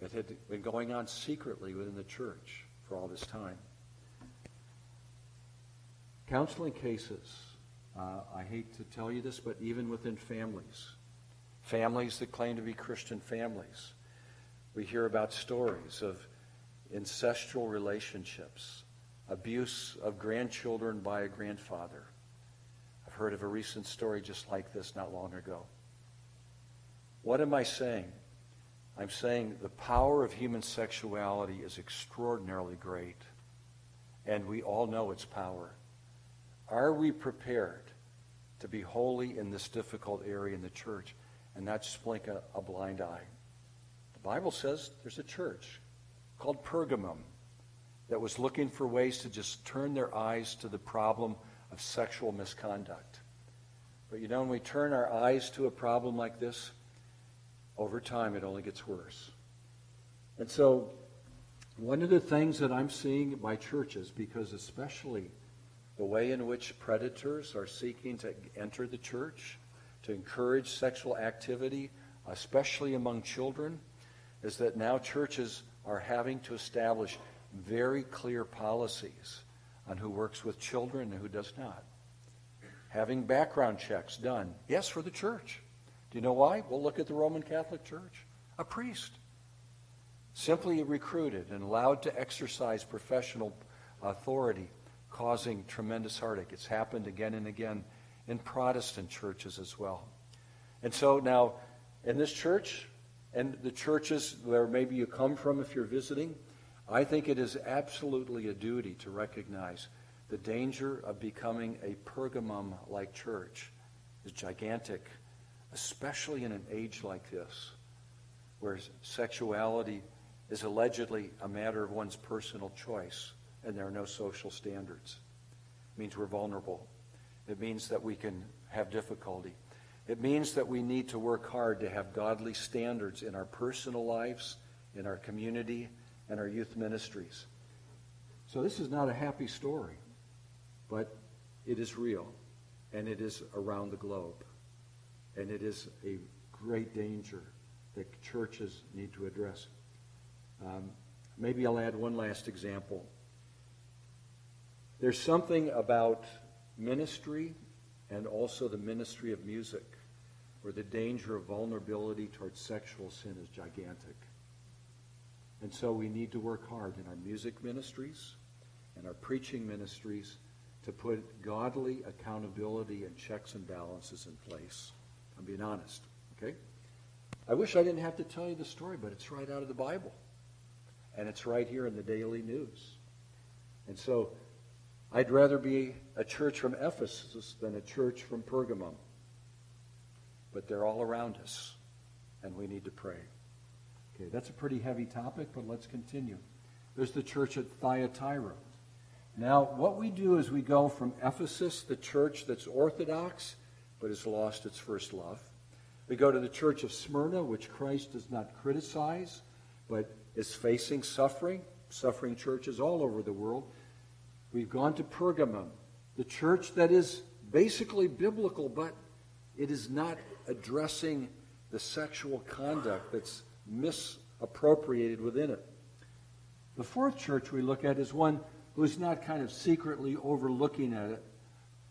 [SPEAKER 2] It had been going on secretly within the church for all this time. Counseling cases. Uh, I hate to tell you this, but even within families, families that claim to be Christian families, we hear about stories of incestual relationships, abuse of grandchildren by a grandfather. I've heard of a recent story just like this not long ago. What am I saying? I'm saying the power of human sexuality is extraordinarily great, and we all know its power. Are we prepared to be holy in this difficult area in the church and not just blink a, a blind eye? The Bible says there's a church called Pergamum that was looking for ways to just turn their eyes to the problem of sexual misconduct. But you know, when we turn our eyes to a problem like this, over time it only gets worse. And so, one of the things that I'm seeing by churches, because especially the way in which predators are seeking to enter the church, to encourage sexual activity, especially among children, is that now churches are having to establish very clear policies on who works with children and who does not. Having background checks done, yes, for the church. Do you know why? Well, look at the Roman Catholic Church. A priest, simply recruited and allowed to exercise professional authority, causing tremendous heartache. It's happened again and again in Protestant churches as well. And so now, in this church, and the churches where maybe you come from if you're visiting, I think it is absolutely a duty to recognize the danger of becoming a Pergamum like church is gigantic, especially in an age like this, where sexuality is allegedly a matter of one's personal choice and there are no social standards. It means we're vulnerable. It means that we can have difficulty. It means that we need to work hard to have godly standards in our personal lives, in our community, and our youth ministries. So this is not a happy story, but it is real, and it is around the globe. And it is a great danger that churches need to address. Um, maybe I'll add one last example. There's something about ministry and also the ministry of music where the danger of vulnerability towards sexual sin is gigantic. And so we need to work hard in our music ministries and our preaching ministries to put godly accountability and checks and balances in place. I'm being honest, okay? I wish I didn't have to tell you the story, but it's right out of the Bible. And it's right here in the daily news. And so I'd rather be a church from Ephesus than a church from Pergamum but they're all around us, and we need to pray. Okay, that's a pretty heavy topic, but let's continue. There's the church at Thyatira. Now, what we do is we go from Ephesus, the church that's orthodox, but has lost its first love. We go to the church of Smyrna, which Christ does not criticize, but is facing suffering, suffering churches all over the world. We've gone to Pergamum, the church that is basically biblical, but it is not addressing the sexual conduct that's misappropriated within it. The fourth church we look at is one who's not kind of secretly overlooking at it,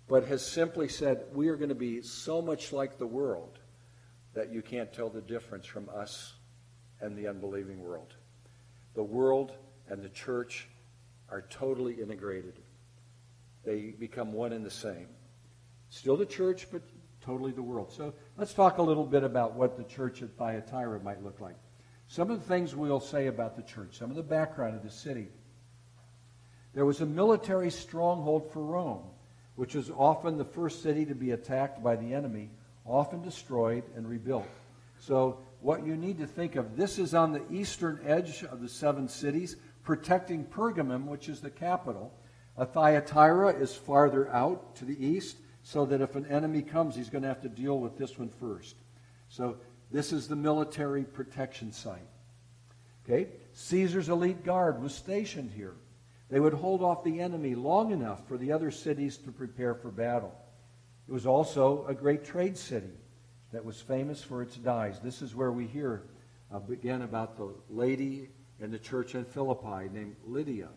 [SPEAKER 2] but has simply said, We are going to be so much like the world that you can't tell the difference from us and the unbelieving world. The world and the church are totally integrated, they become one and the same. Still the church, but totally the world. So let's talk a little bit about what the church at Thyatira might look like. Some of the things we'll say about the church, some of the background of the city. There was a military stronghold for Rome, which was often the first city to be attacked by the enemy, often destroyed and rebuilt. So, what you need to think of this is on the eastern edge of the seven cities, protecting Pergamum, which is the capital. Thyatira is farther out to the east, so that if an enemy comes, he's going to have to deal with this one first. So this is the military protection site. Okay? Caesar's elite guard was stationed here. They would hold off the enemy long enough for the other cities to prepare for battle. It was also a great trade city that was famous for its dyes. This is where we hear uh, again about the lady in the church in Philippi named Lydia.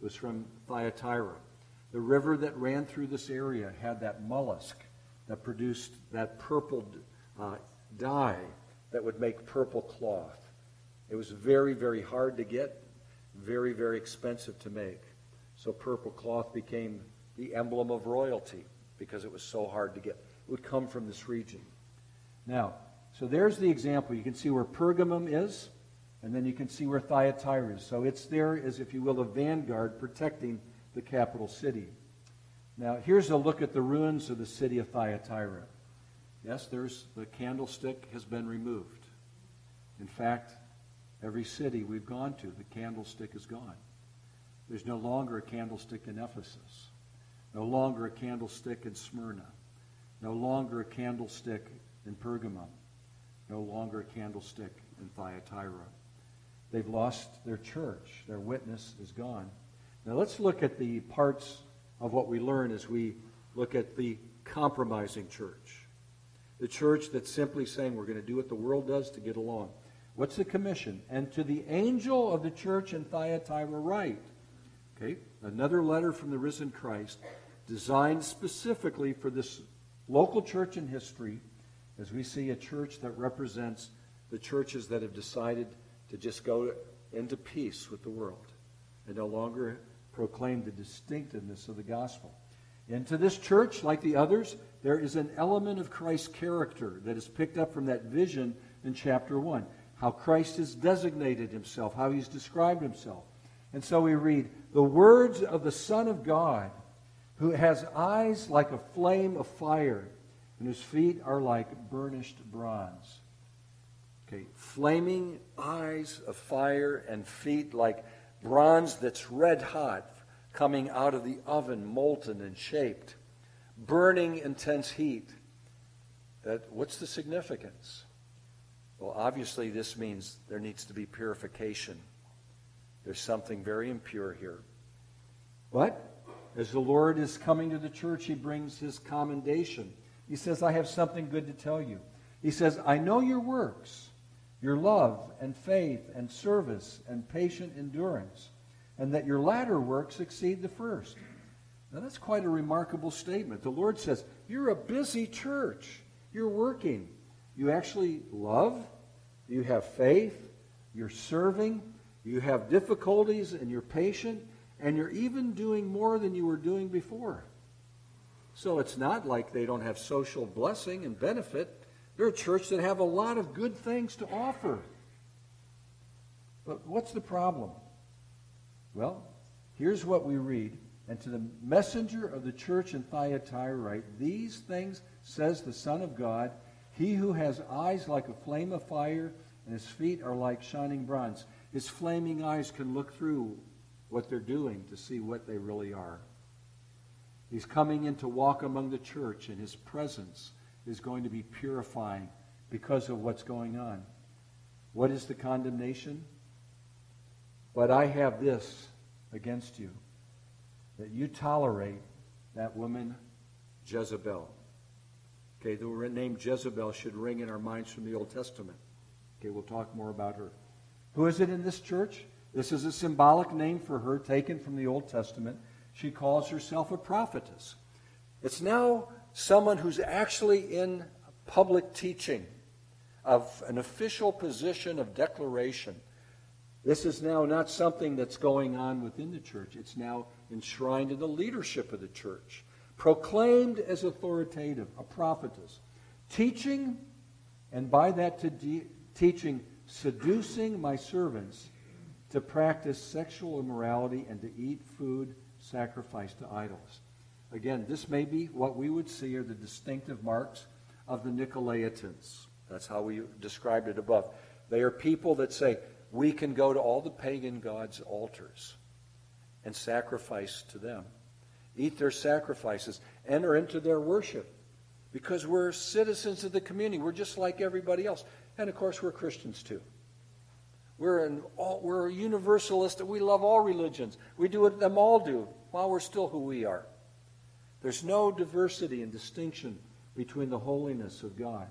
[SPEAKER 2] It was from Thyatira. The river that ran through this area had that mollusk that produced that purple uh, dye that would make purple cloth. It was very, very hard to get, very, very expensive to make. So purple cloth became the emblem of royalty because it was so hard to get. It would come from this region. Now, so there's the example. You can see where Pergamum is, and then you can see where Thyatira is. So it's there as, if you will, a vanguard protecting the capital city. Now, here's a look at the ruins of the city of Thyatira. Yes, there's the candlestick has been removed. In fact, every city we've gone to, the candlestick is gone. There's no longer a candlestick in Ephesus, no longer a candlestick in Smyrna, no longer a candlestick in Pergamum, no longer a candlestick in Thyatira. They've lost their church. Their witness is gone. Now let's look at the parts of what we learn as we look at the compromising church. The church that's simply saying we're going to do what the world does to get along. What's the commission? And to the angel of the church in Thyatira write. Okay, another letter from the risen Christ designed specifically for this local church in history as we see a church that represents the churches that have decided to just go into peace with the world and no longer proclaim the distinctiveness of the gospel. Into this church, like the others, there is an element of Christ's character that is picked up from that vision in chapter 1. How Christ has designated himself, how he's described himself. And so we read, The words of the Son of God, who has eyes like a flame of fire, and whose feet are like burnished bronze. Okay, flaming eyes of fire and feet like bronze that's red hot, coming out of the oven, molten and shaped, burning intense heat. That, what's the significance? Well, obviously, this means there needs to be purification. There's something very impure here. But as the Lord is coming to the church, he brings his commendation. He says, I have something good to tell you. He says, I know your works your love and faith and service and patient endurance, and that your latter works exceed the first. Now, that's quite a remarkable statement. The Lord says, You're a busy church. You're working. You actually love. You have faith. You're serving. You have difficulties, and you're patient. And you're even doing more than you were doing before. So it's not like they don't have social blessing and benefit. They're a church that have a lot of good things to offer. But what's the problem? Well, here's what we read. And to the messenger of the church in Thyatira write, These things says the Son of God, he who has eyes like a flame of fire, and his feet are like shining bronze. His flaming eyes can look through what they're doing to see what they really are. He's coming in to walk among the church, and his presence is going to be purifying because of what's going on. What is the condemnation? But I have this against you that you tolerate that woman Jezebel. Okay, the name Jezebel should ring in our minds from the Old Testament. Okay, we'll talk more about her. Who is it in this church? This is a symbolic name for her taken from the Old Testament. She calls herself a prophetess. It's now someone who's actually in public teaching of an official position of declaration. This is now not something that's going on within the church. It's now enshrined in the leadership of the church, proclaimed as authoritative, a prophetess, teaching, and by that to de- teaching, seducing my servants to practice sexual immorality and to eat food sacrificed to idols. Again, this may be what we would see are the distinctive marks of the Nicolaitans. That's how we described it above. They are people that say, we can go to all the pagan gods' altars and sacrifice to them, eat their sacrifices, enter into their worship, because we're citizens of the community. We're just like everybody else. And of course, we're Christians too. We're, an all, we're a universalist. We love all religions. We do what them all do while we're still who we are. There's no diversity and distinction between the holiness of God.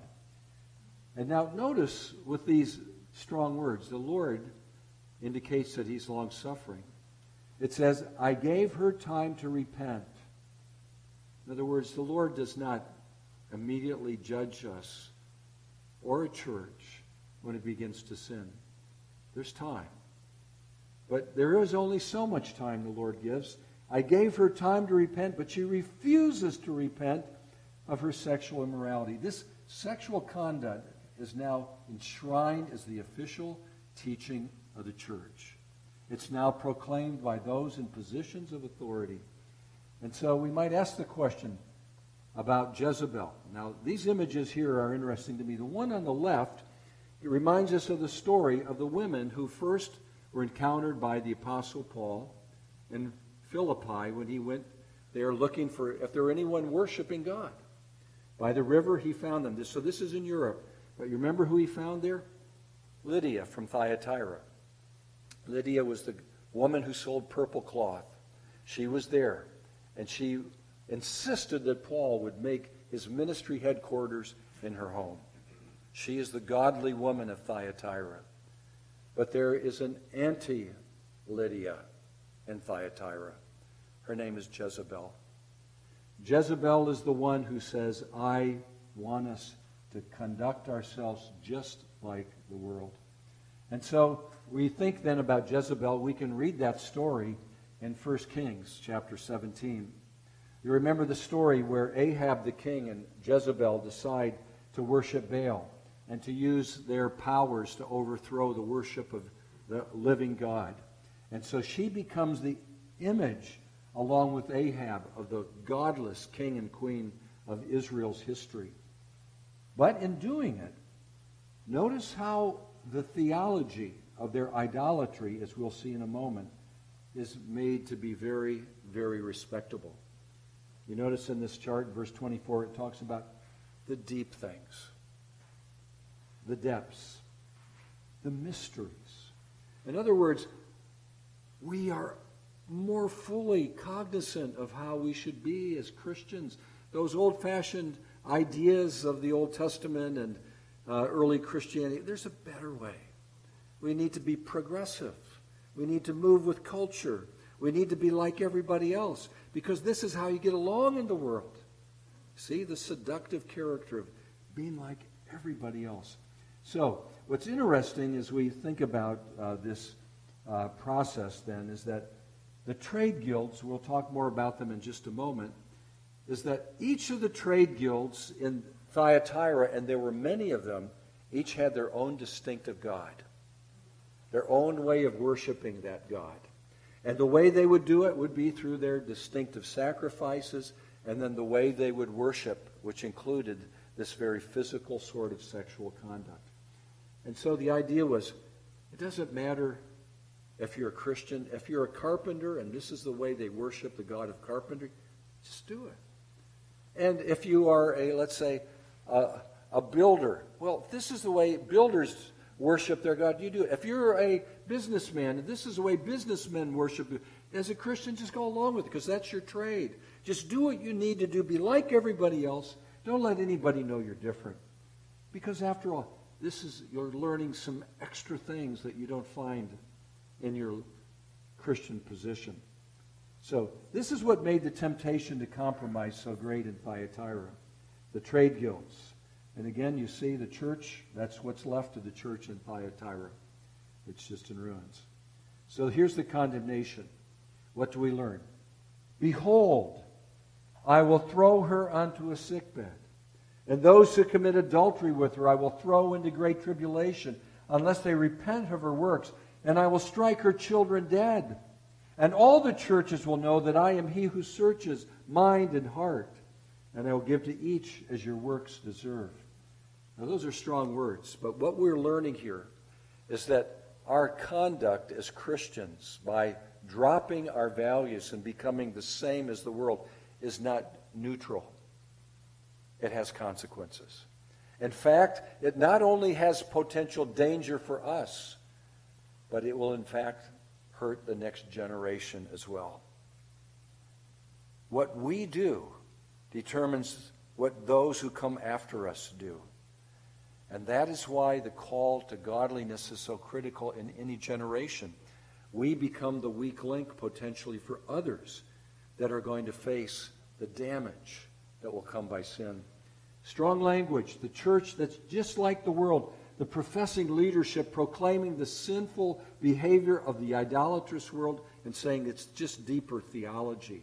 [SPEAKER 2] And now notice with these strong words, the Lord indicates that he's long suffering. It says, I gave her time to repent. In other words, the Lord does not immediately judge us or a church when it begins to sin. There's time. But there is only so much time the Lord gives. I gave her time to repent, but she refuses to repent of her sexual immorality. This sexual conduct is now enshrined as the official teaching of the church. It's now proclaimed by those in positions of authority. And so we might ask the question about Jezebel. Now, these images here are interesting to me. The one on the left, it reminds us of the story of the women who first were encountered by the Apostle Paul in Philippi when he went there looking for if there were anyone worshiping God. By the river, he found them. So this is in Europe. But you remember who he found there? Lydia from Thyatira. Lydia was the woman who sold purple cloth. She was there, and she insisted that Paul would make his ministry headquarters in her home. She is the godly woman of Thyatira. But there is an anti Lydia in Thyatira. Her name is Jezebel. Jezebel is the one who says, I want us to conduct ourselves just like the world. And so we think then about Jezebel. We can read that story in 1 Kings chapter 17. You remember the story where Ahab the king and Jezebel decide to worship Baal and to use their powers to overthrow the worship of the living God. And so she becomes the image, along with Ahab, of the godless king and queen of Israel's history. But in doing it, notice how the theology of their idolatry, as we'll see in a moment, is made to be very, very respectable. You notice in this chart, verse 24, it talks about the deep things, the depths, the mysteries. In other words, we are more fully cognizant of how we should be as Christians. Those old fashioned ideas of the Old Testament and uh, early Christianity, there's a better way. We need to be progressive. We need to move with culture. We need to be like everybody else because this is how you get along in the world. See the seductive character of being like everybody else. So, what's interesting as we think about uh, this uh, process then is that the trade guilds, we'll talk more about them in just a moment, is that each of the trade guilds in Thyatira, and there were many of them, each had their own distinctive God, their own way of worshiping that God. And the way they would do it would be through their distinctive sacrifices, and then the way they would worship, which included this very physical sort of sexual conduct. And so the idea was it doesn't matter if you're a Christian, if you're a carpenter, and this is the way they worship the God of carpentry, just do it. And if you are a, let's say, a, a builder, well, this is the way builders worship their God, you do it. If you're a businessman, and this is the way businessmen worship as a Christian, just go along with it because that's your trade. Just do what you need to do. Be like everybody else. Don't let anybody know you're different. Because after all, this is you're learning some extra things that you don't find in your Christian position. So, this is what made the temptation to compromise so great in Thyatira the trade guilds. And again, you see the church, that's what's left of the church in Thyatira. It's just in ruins. So, here's the condemnation. What do we learn? Behold, I will throw her onto a sickbed. And those who commit adultery with her I will throw into great tribulation, unless they repent of her works. And I will strike her children dead. And all the churches will know that I am he who searches mind and heart, and I will give to each as your works deserve. Now, those are strong words, but what we're learning here is that our conduct as Christians, by dropping our values and becoming the same as the world, is not neutral. It has consequences. In fact, it not only has potential danger for us, but it will, in fact, hurt the next generation as well. What we do determines what those who come after us do. And that is why the call to godliness is so critical in any generation. We become the weak link potentially for others that are going to face the damage that will come by sin. Strong language, the church that's just like the world, the professing leadership proclaiming the sinful behavior of the idolatrous world and saying it's just deeper theology.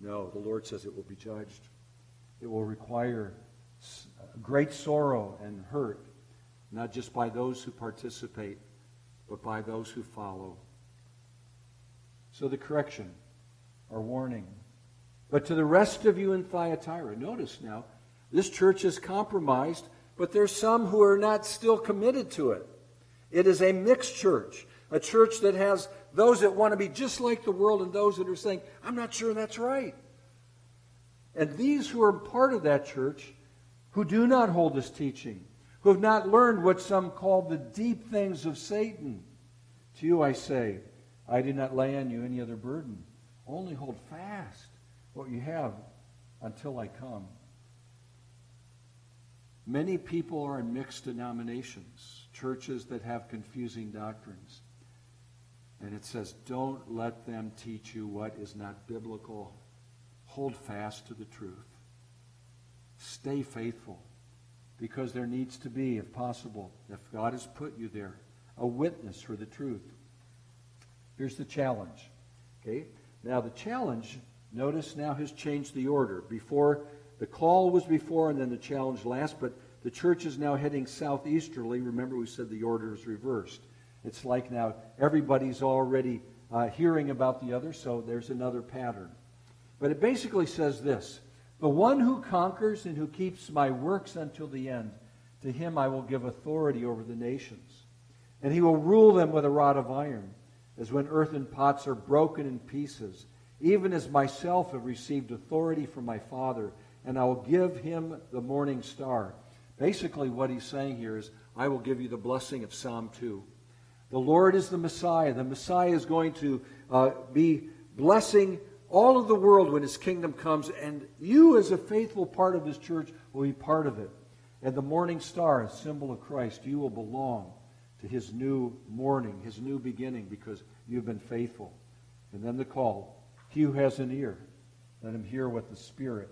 [SPEAKER 2] No, the Lord says it will be judged. It will require uh, great sorrow and hurt, not just by those who participate, but by those who follow. So the correction, or warning. But to the rest of you in Thyatira, notice now, this church is compromised, but there's some who are not still committed to it. It is a mixed church, a church that has those that want to be just like the world and those that are saying, I'm not sure that's right. And these who are part of that church, who do not hold this teaching, who have not learned what some call the deep things of Satan, to you I say, I do not lay on you any other burden. Only hold fast what you have until I come. Many people are in mixed denominations, churches that have confusing doctrines. And it says, don't let them teach you what is not biblical. Hold fast to the truth. Stay faithful because there needs to be, if possible, if God has put you there, a witness for the truth. Here's the challenge. Okay? Now, the challenge, notice now has changed the order. Before, the call was before, and then the challenge last, but the church is now heading southeasterly. Remember, we said the order is reversed. It's like now everybody's already uh, hearing about the other, so there's another pattern. But it basically says this The one who conquers and who keeps my works until the end, to him I will give authority over the nations. And he will rule them with a rod of iron, as when earthen pots are broken in pieces, even as myself have received authority from my Father, and I will give him the morning star. Basically, what he's saying here is, I will give you the blessing of Psalm 2. The Lord is the Messiah. The Messiah is going to uh, be blessing all of the world when his kingdom comes, and you, as a faithful part of his church, will be part of it. And the morning star, a symbol of Christ, you will belong to his new morning, his new beginning, because you've been faithful. And then the call He who has an ear, let him hear what the Spirit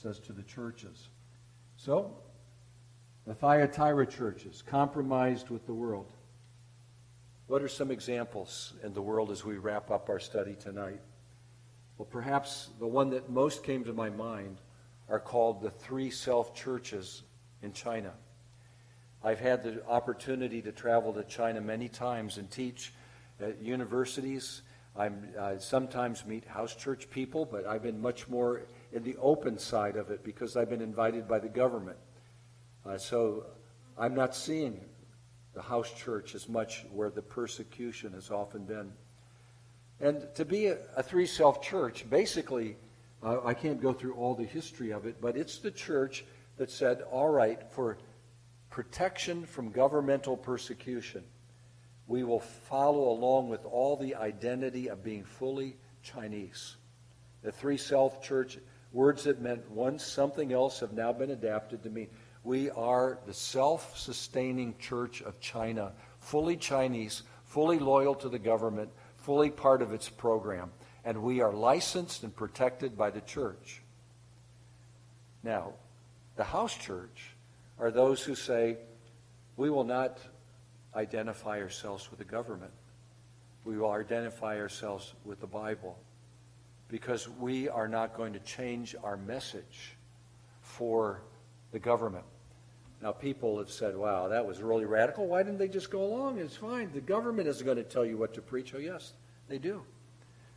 [SPEAKER 2] says to the churches. So, the Thyatira churches, compromised with the world. What are some examples in the world as we wrap up our study tonight? Well, perhaps the one that most came to my mind are called the three self churches in China. I've had the opportunity to travel to China many times and teach at universities. i sometimes meet house church people, but I've been much more in the open side of it because I've been invited by the government. Uh, so I'm not seeing the house church as much where the persecution has often been. And to be a, a three self church, basically, uh, I can't go through all the history of it, but it's the church that said, all right, for protection from governmental persecution, we will follow along with all the identity of being fully Chinese. The three self church words that meant once something else have now been adapted to mean we are the self sustaining church of China, fully Chinese, fully loyal to the government, fully part of its program, and we are licensed and protected by the church. Now, the house church are those who say, we will not identify ourselves with the government. We will identify ourselves with the Bible because we are not going to change our message for the government. Now, people have said, wow, that was really radical. Why didn't they just go along? It's fine. The government isn't going to tell you what to preach. Oh, yes, they do.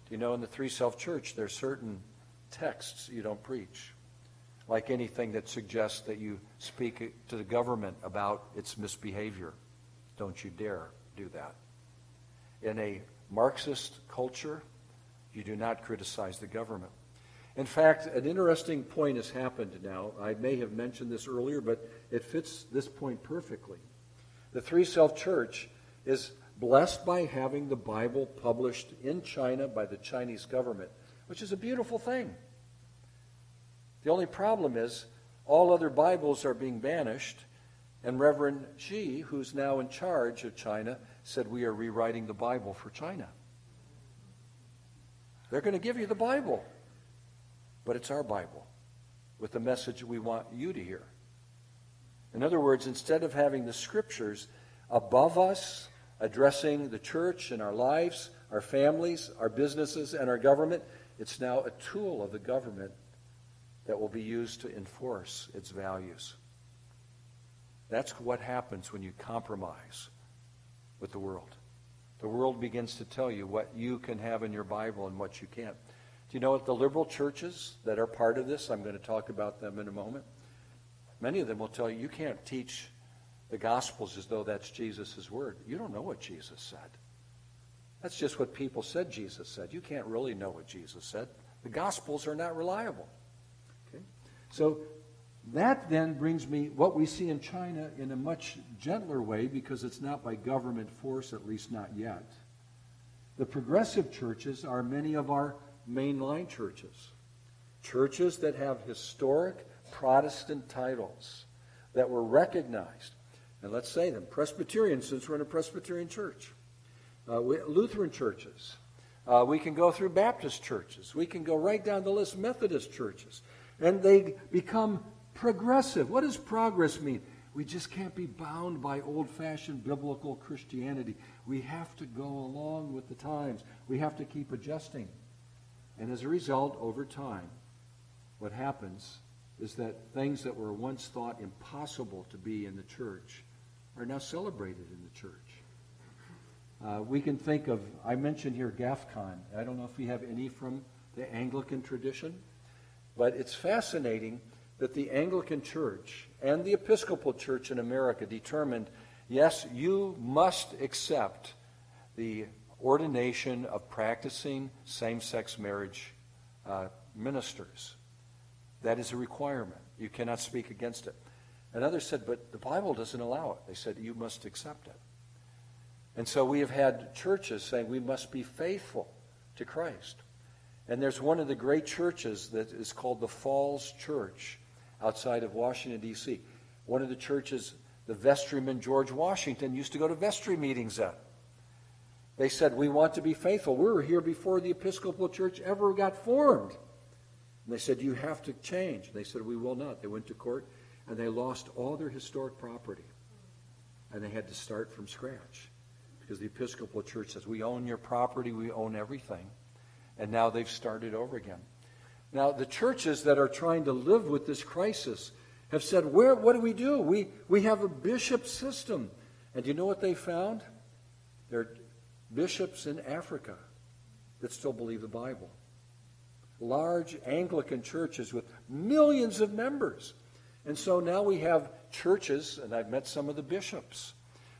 [SPEAKER 2] Do you know in the Three Self Church, there are certain texts you don't preach? Like anything that suggests that you speak to the government about its misbehavior. Don't you dare do that. In a Marxist culture, you do not criticize the government. In fact, an interesting point has happened now. I may have mentioned this earlier, but it fits this point perfectly. The Three Self Church is blessed by having the Bible published in China by the Chinese government, which is a beautiful thing. The only problem is all other Bibles are being banished, and Reverend Xi, who's now in charge of China, said we are rewriting the Bible for China. They're going to give you the Bible. but it's our Bible with the message we want you to hear. In other words, instead of having the scriptures above us, addressing the church and our lives, our families, our businesses, and our government, it's now a tool of the government that will be used to enforce its values. That's what happens when you compromise with the world. The world begins to tell you what you can have in your Bible and what you can't. Do you know what the liberal churches that are part of this? I'm going to talk about them in a moment. Many of them will tell you you can't teach the Gospels as though that's Jesus' word. You don't know what Jesus said. That's just what people said Jesus said. You can't really know what Jesus said. The Gospels are not reliable. Okay? So that then brings me what we see in China in a much gentler way because it's not by government force, at least not yet. The progressive churches are many of our mainline churches. Churches that have historic Protestant titles that were recognized. And let's say them Presbyterian, since we're in a Presbyterian church, uh, Lutheran churches. Uh, we can go through Baptist churches. We can go right down the list, Methodist churches. And they become progressive. What does progress mean? We just can't be bound by old fashioned biblical Christianity. We have to go along with the times, we have to keep adjusting. And as a result, over time, what happens is that things that were once thought impossible to be in the church are now celebrated in the church. Uh, we can think of, I mentioned here GAFCON. I don't know if we have any from the Anglican tradition, but it's fascinating that the Anglican Church and the Episcopal Church in America determined yes, you must accept the ordination of practicing same sex marriage uh, ministers. That is a requirement. You cannot speak against it. And others said, but the Bible doesn't allow it. They said, you must accept it. And so we have had churches saying we must be faithful to Christ. And there's one of the great churches that is called the Falls Church outside of Washington, D.C. One of the churches the vestryman George Washington used to go to vestry meetings at. They said, We want to be faithful. We were here before the Episcopal Church ever got formed. And they said, You have to change. And they said, We will not. They went to court and they lost all their historic property. And they had to start from scratch. Because the Episcopal Church says, We own your property, we own everything. And now they've started over again. Now, the churches that are trying to live with this crisis have said, Where, What do we do? We, we have a bishop system. And do you know what they found? There are bishops in Africa that still believe the Bible. Large Anglican churches with millions of members. And so now we have churches, and I've met some of the bishops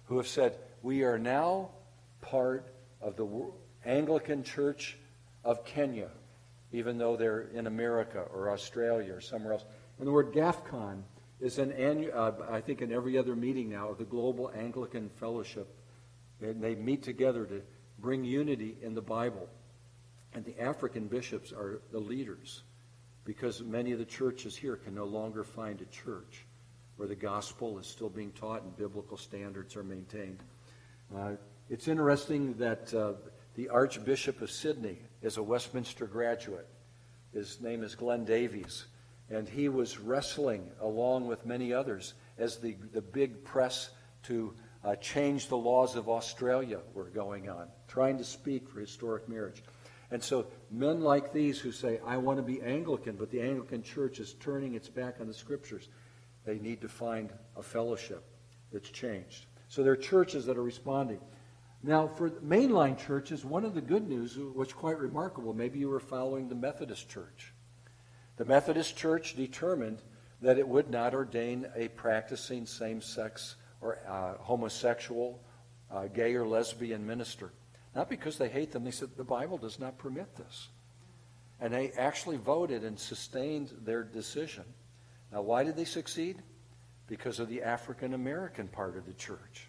[SPEAKER 2] who have said, We are now part of the Anglican Church of Kenya, even though they're in America or Australia or somewhere else. And the word GAFCON is an annual, uh, I think, in every other meeting now of the Global Anglican Fellowship and they meet together to bring unity in the Bible. And the African bishops are the leaders because many of the churches here can no longer find a church where the gospel is still being taught and biblical standards are maintained. Uh, it's interesting that uh, the Archbishop of Sydney is a Westminster graduate. His name is Glenn Davies, and he was wrestling along with many others as the, the big press to uh, change the laws of Australia were going on, trying to speak for historic marriage. And so men like these who say, I want to be Anglican, but the Anglican Church is turning its back on the Scriptures, they need to find a fellowship that's changed. So there are churches that are responding. Now, for mainline churches, one of the good news, is quite remarkable, maybe you were following the Methodist Church. The Methodist Church determined that it would not ordain a practicing same sex or uh, homosexual, uh, gay or lesbian minister. Not because they hate them, they said the Bible does not permit this. And they actually voted and sustained their decision. Now, why did they succeed? Because of the African American part of the church.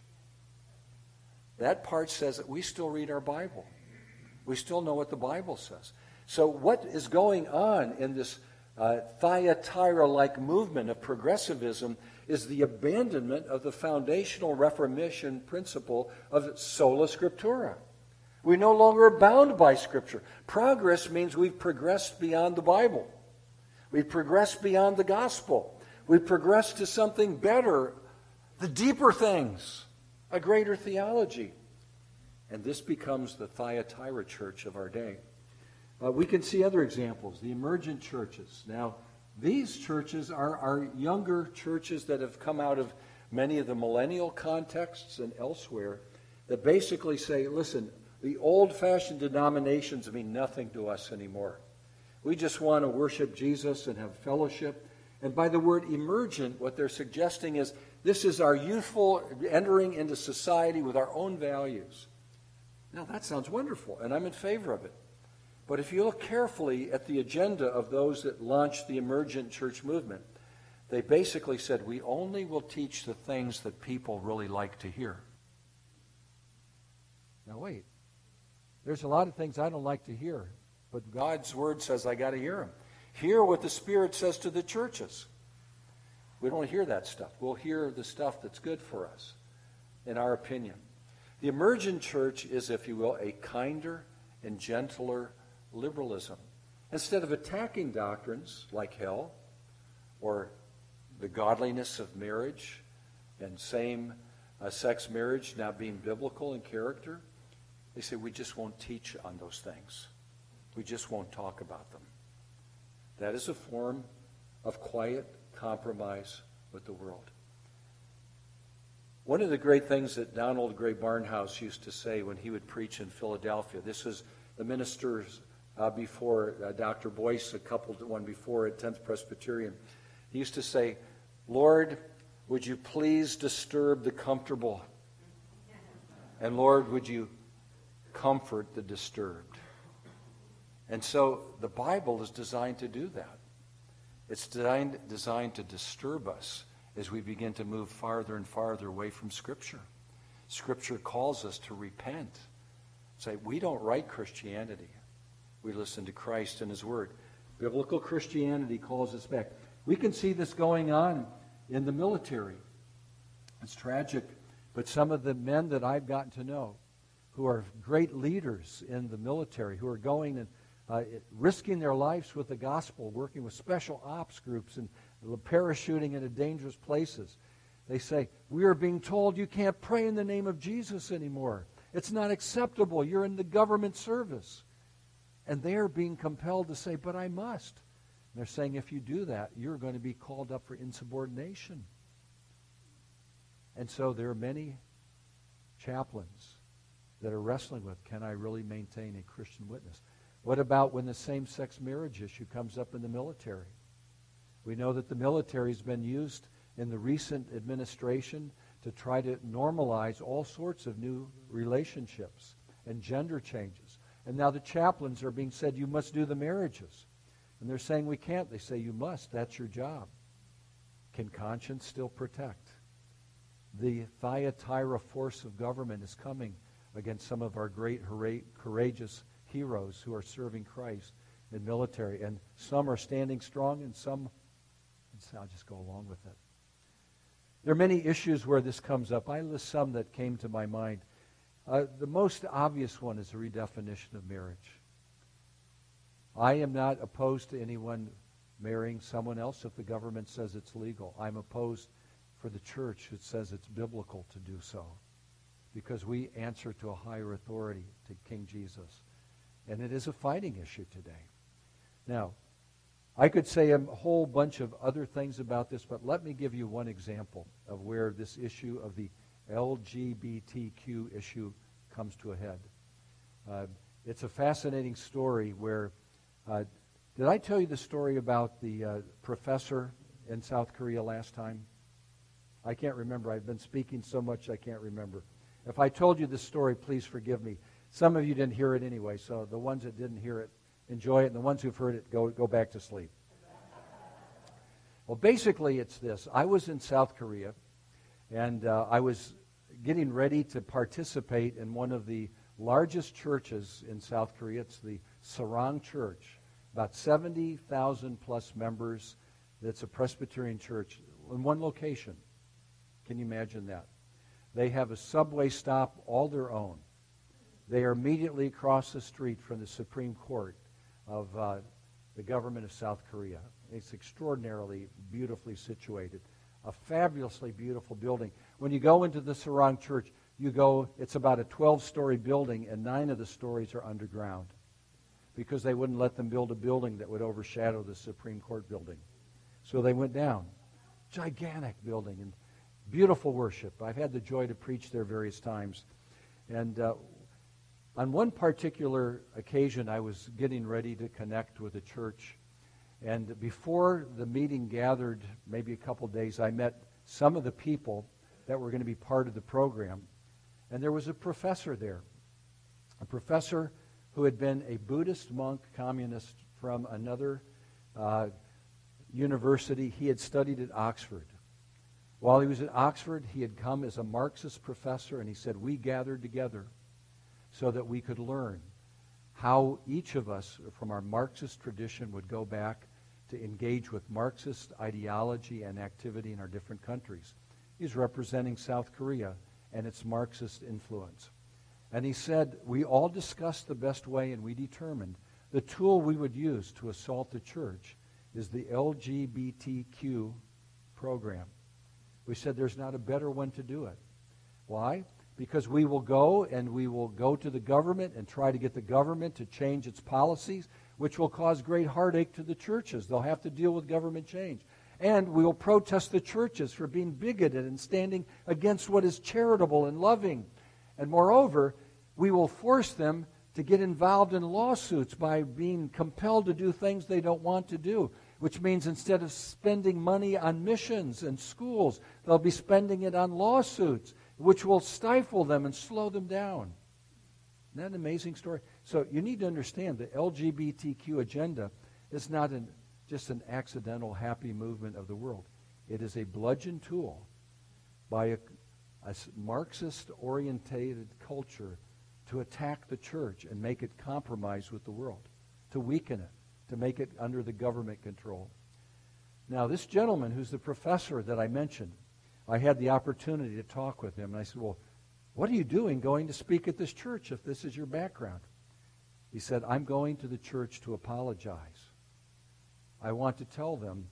[SPEAKER 2] That part says that we still read our Bible. We still know what the Bible says. So, what is going on in this uh, Thyatira like movement of progressivism is the abandonment of the foundational Reformation principle of sola scriptura. We no longer are bound by Scripture. Progress means we've progressed beyond the Bible. we've progressed beyond the gospel. we've progressed to something better, the deeper things, a greater theology. And this becomes the Thyatira church of our day. Uh, we can see other examples, the emergent churches. Now, these churches are, are younger churches that have come out of many of the millennial contexts and elsewhere that basically say, listen, the old fashioned denominations mean nothing to us anymore. We just want to worship Jesus and have fellowship. And by the word emergent, what they're suggesting is this is our youthful entering into society with our own values. Now, that sounds wonderful, and I'm in favor of it. But if you look carefully at the agenda of those that launched the emergent church movement, they basically said, we only will teach the things that people really like to hear. Now, wait. There's a lot of things I don't like to hear, but God's word says I got to hear them. Hear what the Spirit says to the churches. We don't hear that stuff. We'll hear the stuff that's good for us, in our opinion. The emergent church is, if you will, a kinder and gentler liberalism. Instead of attacking doctrines like hell or the godliness of marriage and same uh, sex marriage now being biblical in character, they say we just won't teach on those things. We just won't talk about them. That is a form of quiet compromise with the world. One of the great things that Donald Grey Barnhouse used to say when he would preach in Philadelphia, this was the ministers uh, before uh, Dr. Boice, a couple one before at 10th Presbyterian. He used to say, Lord, would you please disturb the comfortable? And Lord, would you comfort the disturbed? And so the Bible is designed to do that. It's designed, designed to disturb us as we begin to move farther and farther away from Scripture. Scripture calls us to repent. Say, we don't write Christianity. We listen to Christ and His Word. Biblical Christianity calls us back. We can see this going on in the military. It's tragic, but some of the men that I've gotten to know who are great leaders in the military, who are going and uh, risking their lives with the gospel, working with special ops groups and parachuting into dangerous places. They say, We are being told you can't pray in the name of Jesus anymore. It's not acceptable. You're in the government service. And they are being compelled to say, But I must. And they're saying, If you do that, you're going to be called up for insubordination. And so there are many chaplains that are wrestling with can I really maintain a Christian witness? What about when the same sex marriage issue comes up in the military? We know that the military has been used in the recent administration to try to normalize all sorts of new relationships and gender changes. And now the chaplains are being said, you must do the marriages. And they're saying we can't. They say you must. That's your job. Can conscience still protect? The Thyatira force of government is coming against some of our great, courageous heroes who are serving Christ in military. And some are standing strong, and some, and I'll just go along with it. There are many issues where this comes up. I list some that came to my mind. Uh, the most obvious one is the redefinition of marriage. I am not opposed to anyone marrying someone else if the government says it's legal. I'm opposed for the church that says it's biblical to do so because we answer to a higher authority, to King Jesus. And it is a fighting issue today. Now, I could say a whole bunch of other things about this, but let me give you one example of where this issue of the LGBTQ issue comes to a head. Uh, it's a fascinating story where, uh, did I tell you the story about the uh, professor in South Korea last time? I can't remember. I've been speaking so much I can't remember. If I told you this story, please forgive me. Some of you didn't hear it anyway, so the ones that didn't hear it, enjoy it, and the ones who've heard it, go, go back to sleep. Well, basically, it's this. I was in South Korea, and uh, I was getting ready to participate in one of the largest churches in South Korea. It's the Sarang Church, about 70,000 plus members. That's a Presbyterian church in one location. Can you imagine that? They have a subway stop all their own. They are immediately across the street from the Supreme Court of uh, the government of South Korea. It's extraordinarily beautifully situated. A fabulously beautiful building. When you go into the Sarang Church, you go, it's about a 12 story building, and nine of the stories are underground because they wouldn't let them build a building that would overshadow the Supreme Court building. So they went down. Gigantic building and beautiful worship. I've had the joy to preach there various times. And uh, on one particular occasion, I was getting ready to connect with a church. And before the meeting gathered, maybe a couple days, I met some of the people that were going to be part of the program. And there was a professor there, a professor who had been a Buddhist monk, communist from another uh, university. He had studied at Oxford. While he was at Oxford, he had come as a Marxist professor, and he said, We gathered together so that we could learn how each of us from our Marxist tradition would go back to engage with Marxist ideology and activity in our different countries. He's representing South Korea and its Marxist influence. And he said, We all discussed the best way, and we determined the tool we would use to assault the church is the LGBTQ program. We said there's not a better one to do it. Why? Because we will go and we will go to the government and try to get the government to change its policies, which will cause great heartache to the churches. They'll have to deal with government change. And we will protest the churches for being bigoted and standing against what is charitable and loving. And moreover, we will force them to get involved in lawsuits by being compelled to do things they don't want to do which means instead of spending money on missions and schools, they'll be spending it on lawsuits, which will stifle them and slow them down. Isn't that an amazing story? So you need to understand the LGBTQ agenda is not an, just an accidental happy movement of the world. It is a bludgeon tool by a, a Marxist orientated culture to attack the church and make it compromise with the world, to weaken it to make it under the government control. Now, this gentleman who's the professor that I mentioned, I had the opportunity to talk with him. And I said, Well, what are you doing going to speak at this church if this is your background? He said, I'm going to the church to apologize. I want to tell them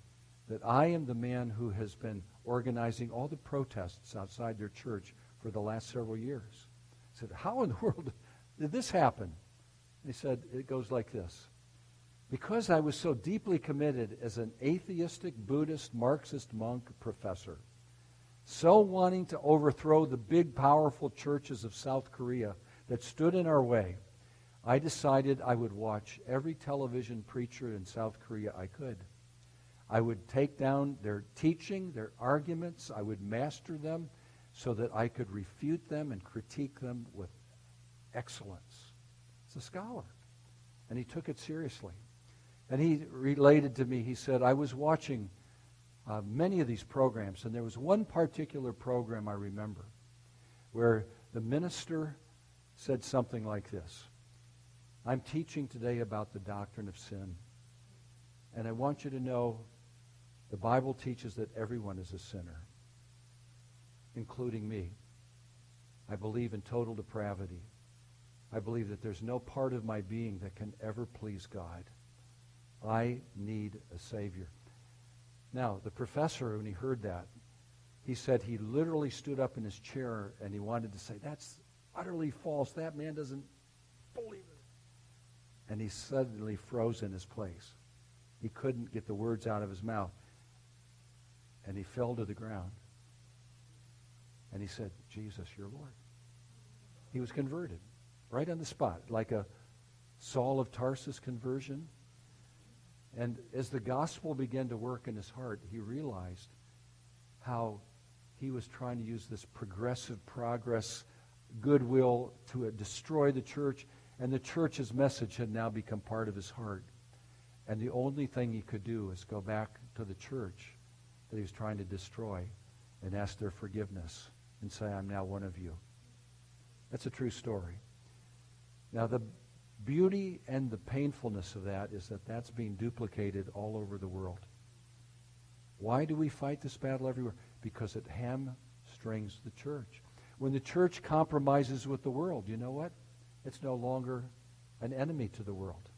[SPEAKER 2] that I am the man who has been organizing all the protests outside their church for the last several years. I said, How in the world did this happen? He said, It goes like this because I was so deeply committed as an atheistic, Buddhist, Marxist monk professor, so wanting to overthrow the big, powerful churches of South Korea that stood in our way, I decided I would watch every television preacher in South Korea I could. I would take down their teaching, their arguments, I would master them so that I could refute them and critique them with excellence. He's a scholar. And he took it seriously. And he related to me, he said, I was watching uh, many of these programs, and there was one particular program I remember where the minister said something like this I'm teaching today about the doctrine of sin. And I want you to know the Bible teaches that everyone is a sinner, including me. I believe in total depravity. I believe that there's no part of my being that can ever please God. I need a Savior. Now, the professor, when he heard that, he said he literally stood up in his chair and he wanted to say, That's utterly false. That man doesn't believe it. And he suddenly froze in his place. He couldn't get the words out of his mouth. And he fell to the ground. And he said, Jesus, your Lord. He was converted right on the spot, like a Saul of Tarsus conversion. And as the gospel began to work in his heart, he realized how he was trying to use this progressive progress, goodwill to uh, destroy the church, and the church's message had now become part of his heart. And the only thing he could do is go back to the church that he was trying to destroy and ask their forgiveness and say, I'm now one of you. That's a true story. Now, the beauty and the painfulness of that is that that's being duplicated all over the world. Why do we fight this battle everywhere? Because it hamstrings the church. When the church compromises with the world, you know what? It's no longer an enemy to the world.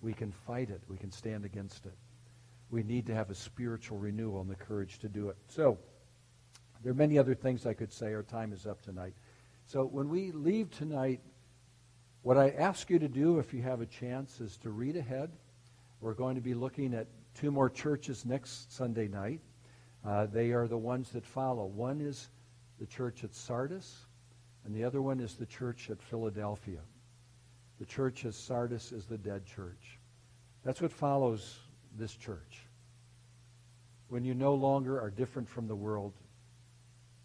[SPEAKER 2] We can fight it. We can stand against it. we need to have a spiritual renewal and the courage to do it. So, there are many other things I could say. Our time is up tonight. So, when we leave tonight, what I ask you to do, if you have a chance, is to read ahead. We're going to be looking at two more churches next Sunday night. Uh, they are the ones that follow. One is the church at Sardis, and the other one is the church at Philadelphia. The church at Sardis is the dead church. That's what follows this church. When you no longer are different from the world,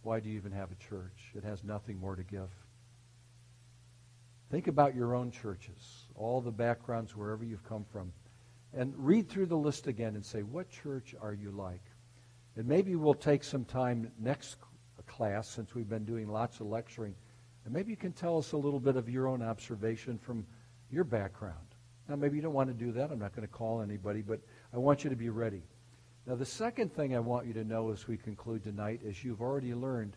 [SPEAKER 2] why do you even have a church? It has nothing more to give. Think about your own churches, all the backgrounds, wherever you've come from, and read through the list again and say, what church are you like? And maybe we'll take some time next class, since we've been doing lots of lecturing, and maybe you can tell us a little bit of your own observation from your background. Now, maybe you don't want to do that. I'm not going to call anybody, but I want you to be ready. Now, the second thing I want you to know as we conclude tonight as you've already learned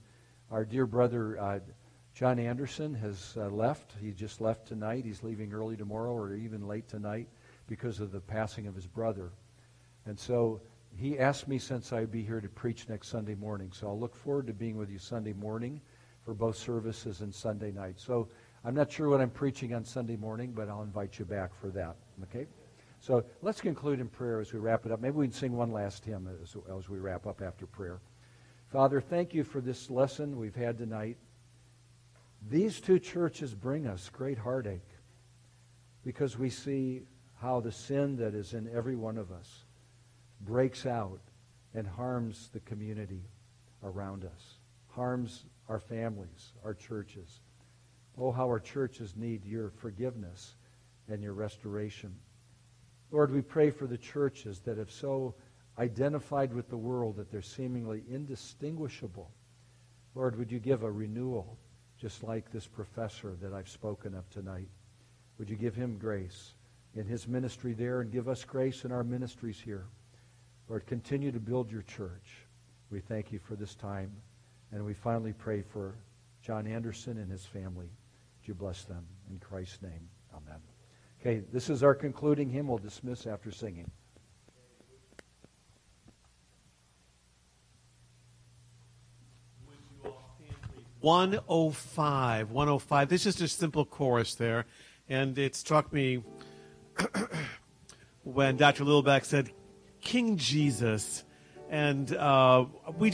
[SPEAKER 2] our dear brother uh, John Anderson has uh, left. He just left tonight. He's leaving early tomorrow or even late tonight because of the passing of his brother. And so he asked me since I'd be here to preach next Sunday morning. So I'll look forward to being with you Sunday morning for both services and Sunday night. So I'm not sure what I'm preaching on Sunday morning, but I'll invite you back for that. Okay? So let's conclude in prayer as we wrap it up. Maybe we can sing one last hymn as, as we wrap up after prayer. Father, thank you for this lesson we've had tonight. These two churches bring us great heartache because we see how the sin that is in every one of us breaks out and harms the community around us, harms our families, our churches. Oh, how our churches need your forgiveness and your restoration. Lord, we pray for the churches that have so identified with the world that they're seemingly indistinguishable. Lord, would you give a renewal, just like this professor that I've spoken of tonight? Would you give him grace in his ministry there and give us grace in our ministries here? Lord, continue to build your church. We thank you for this time. And we finally pray for John Anderson and his family. Would you bless them? In Christ's name, amen. Okay, this is our concluding hymn. We'll dismiss after singing.
[SPEAKER 1] One oh five, one oh five. This is just a simple chorus there, and it struck me when Dr. Lillback said, "King Jesus," and uh, we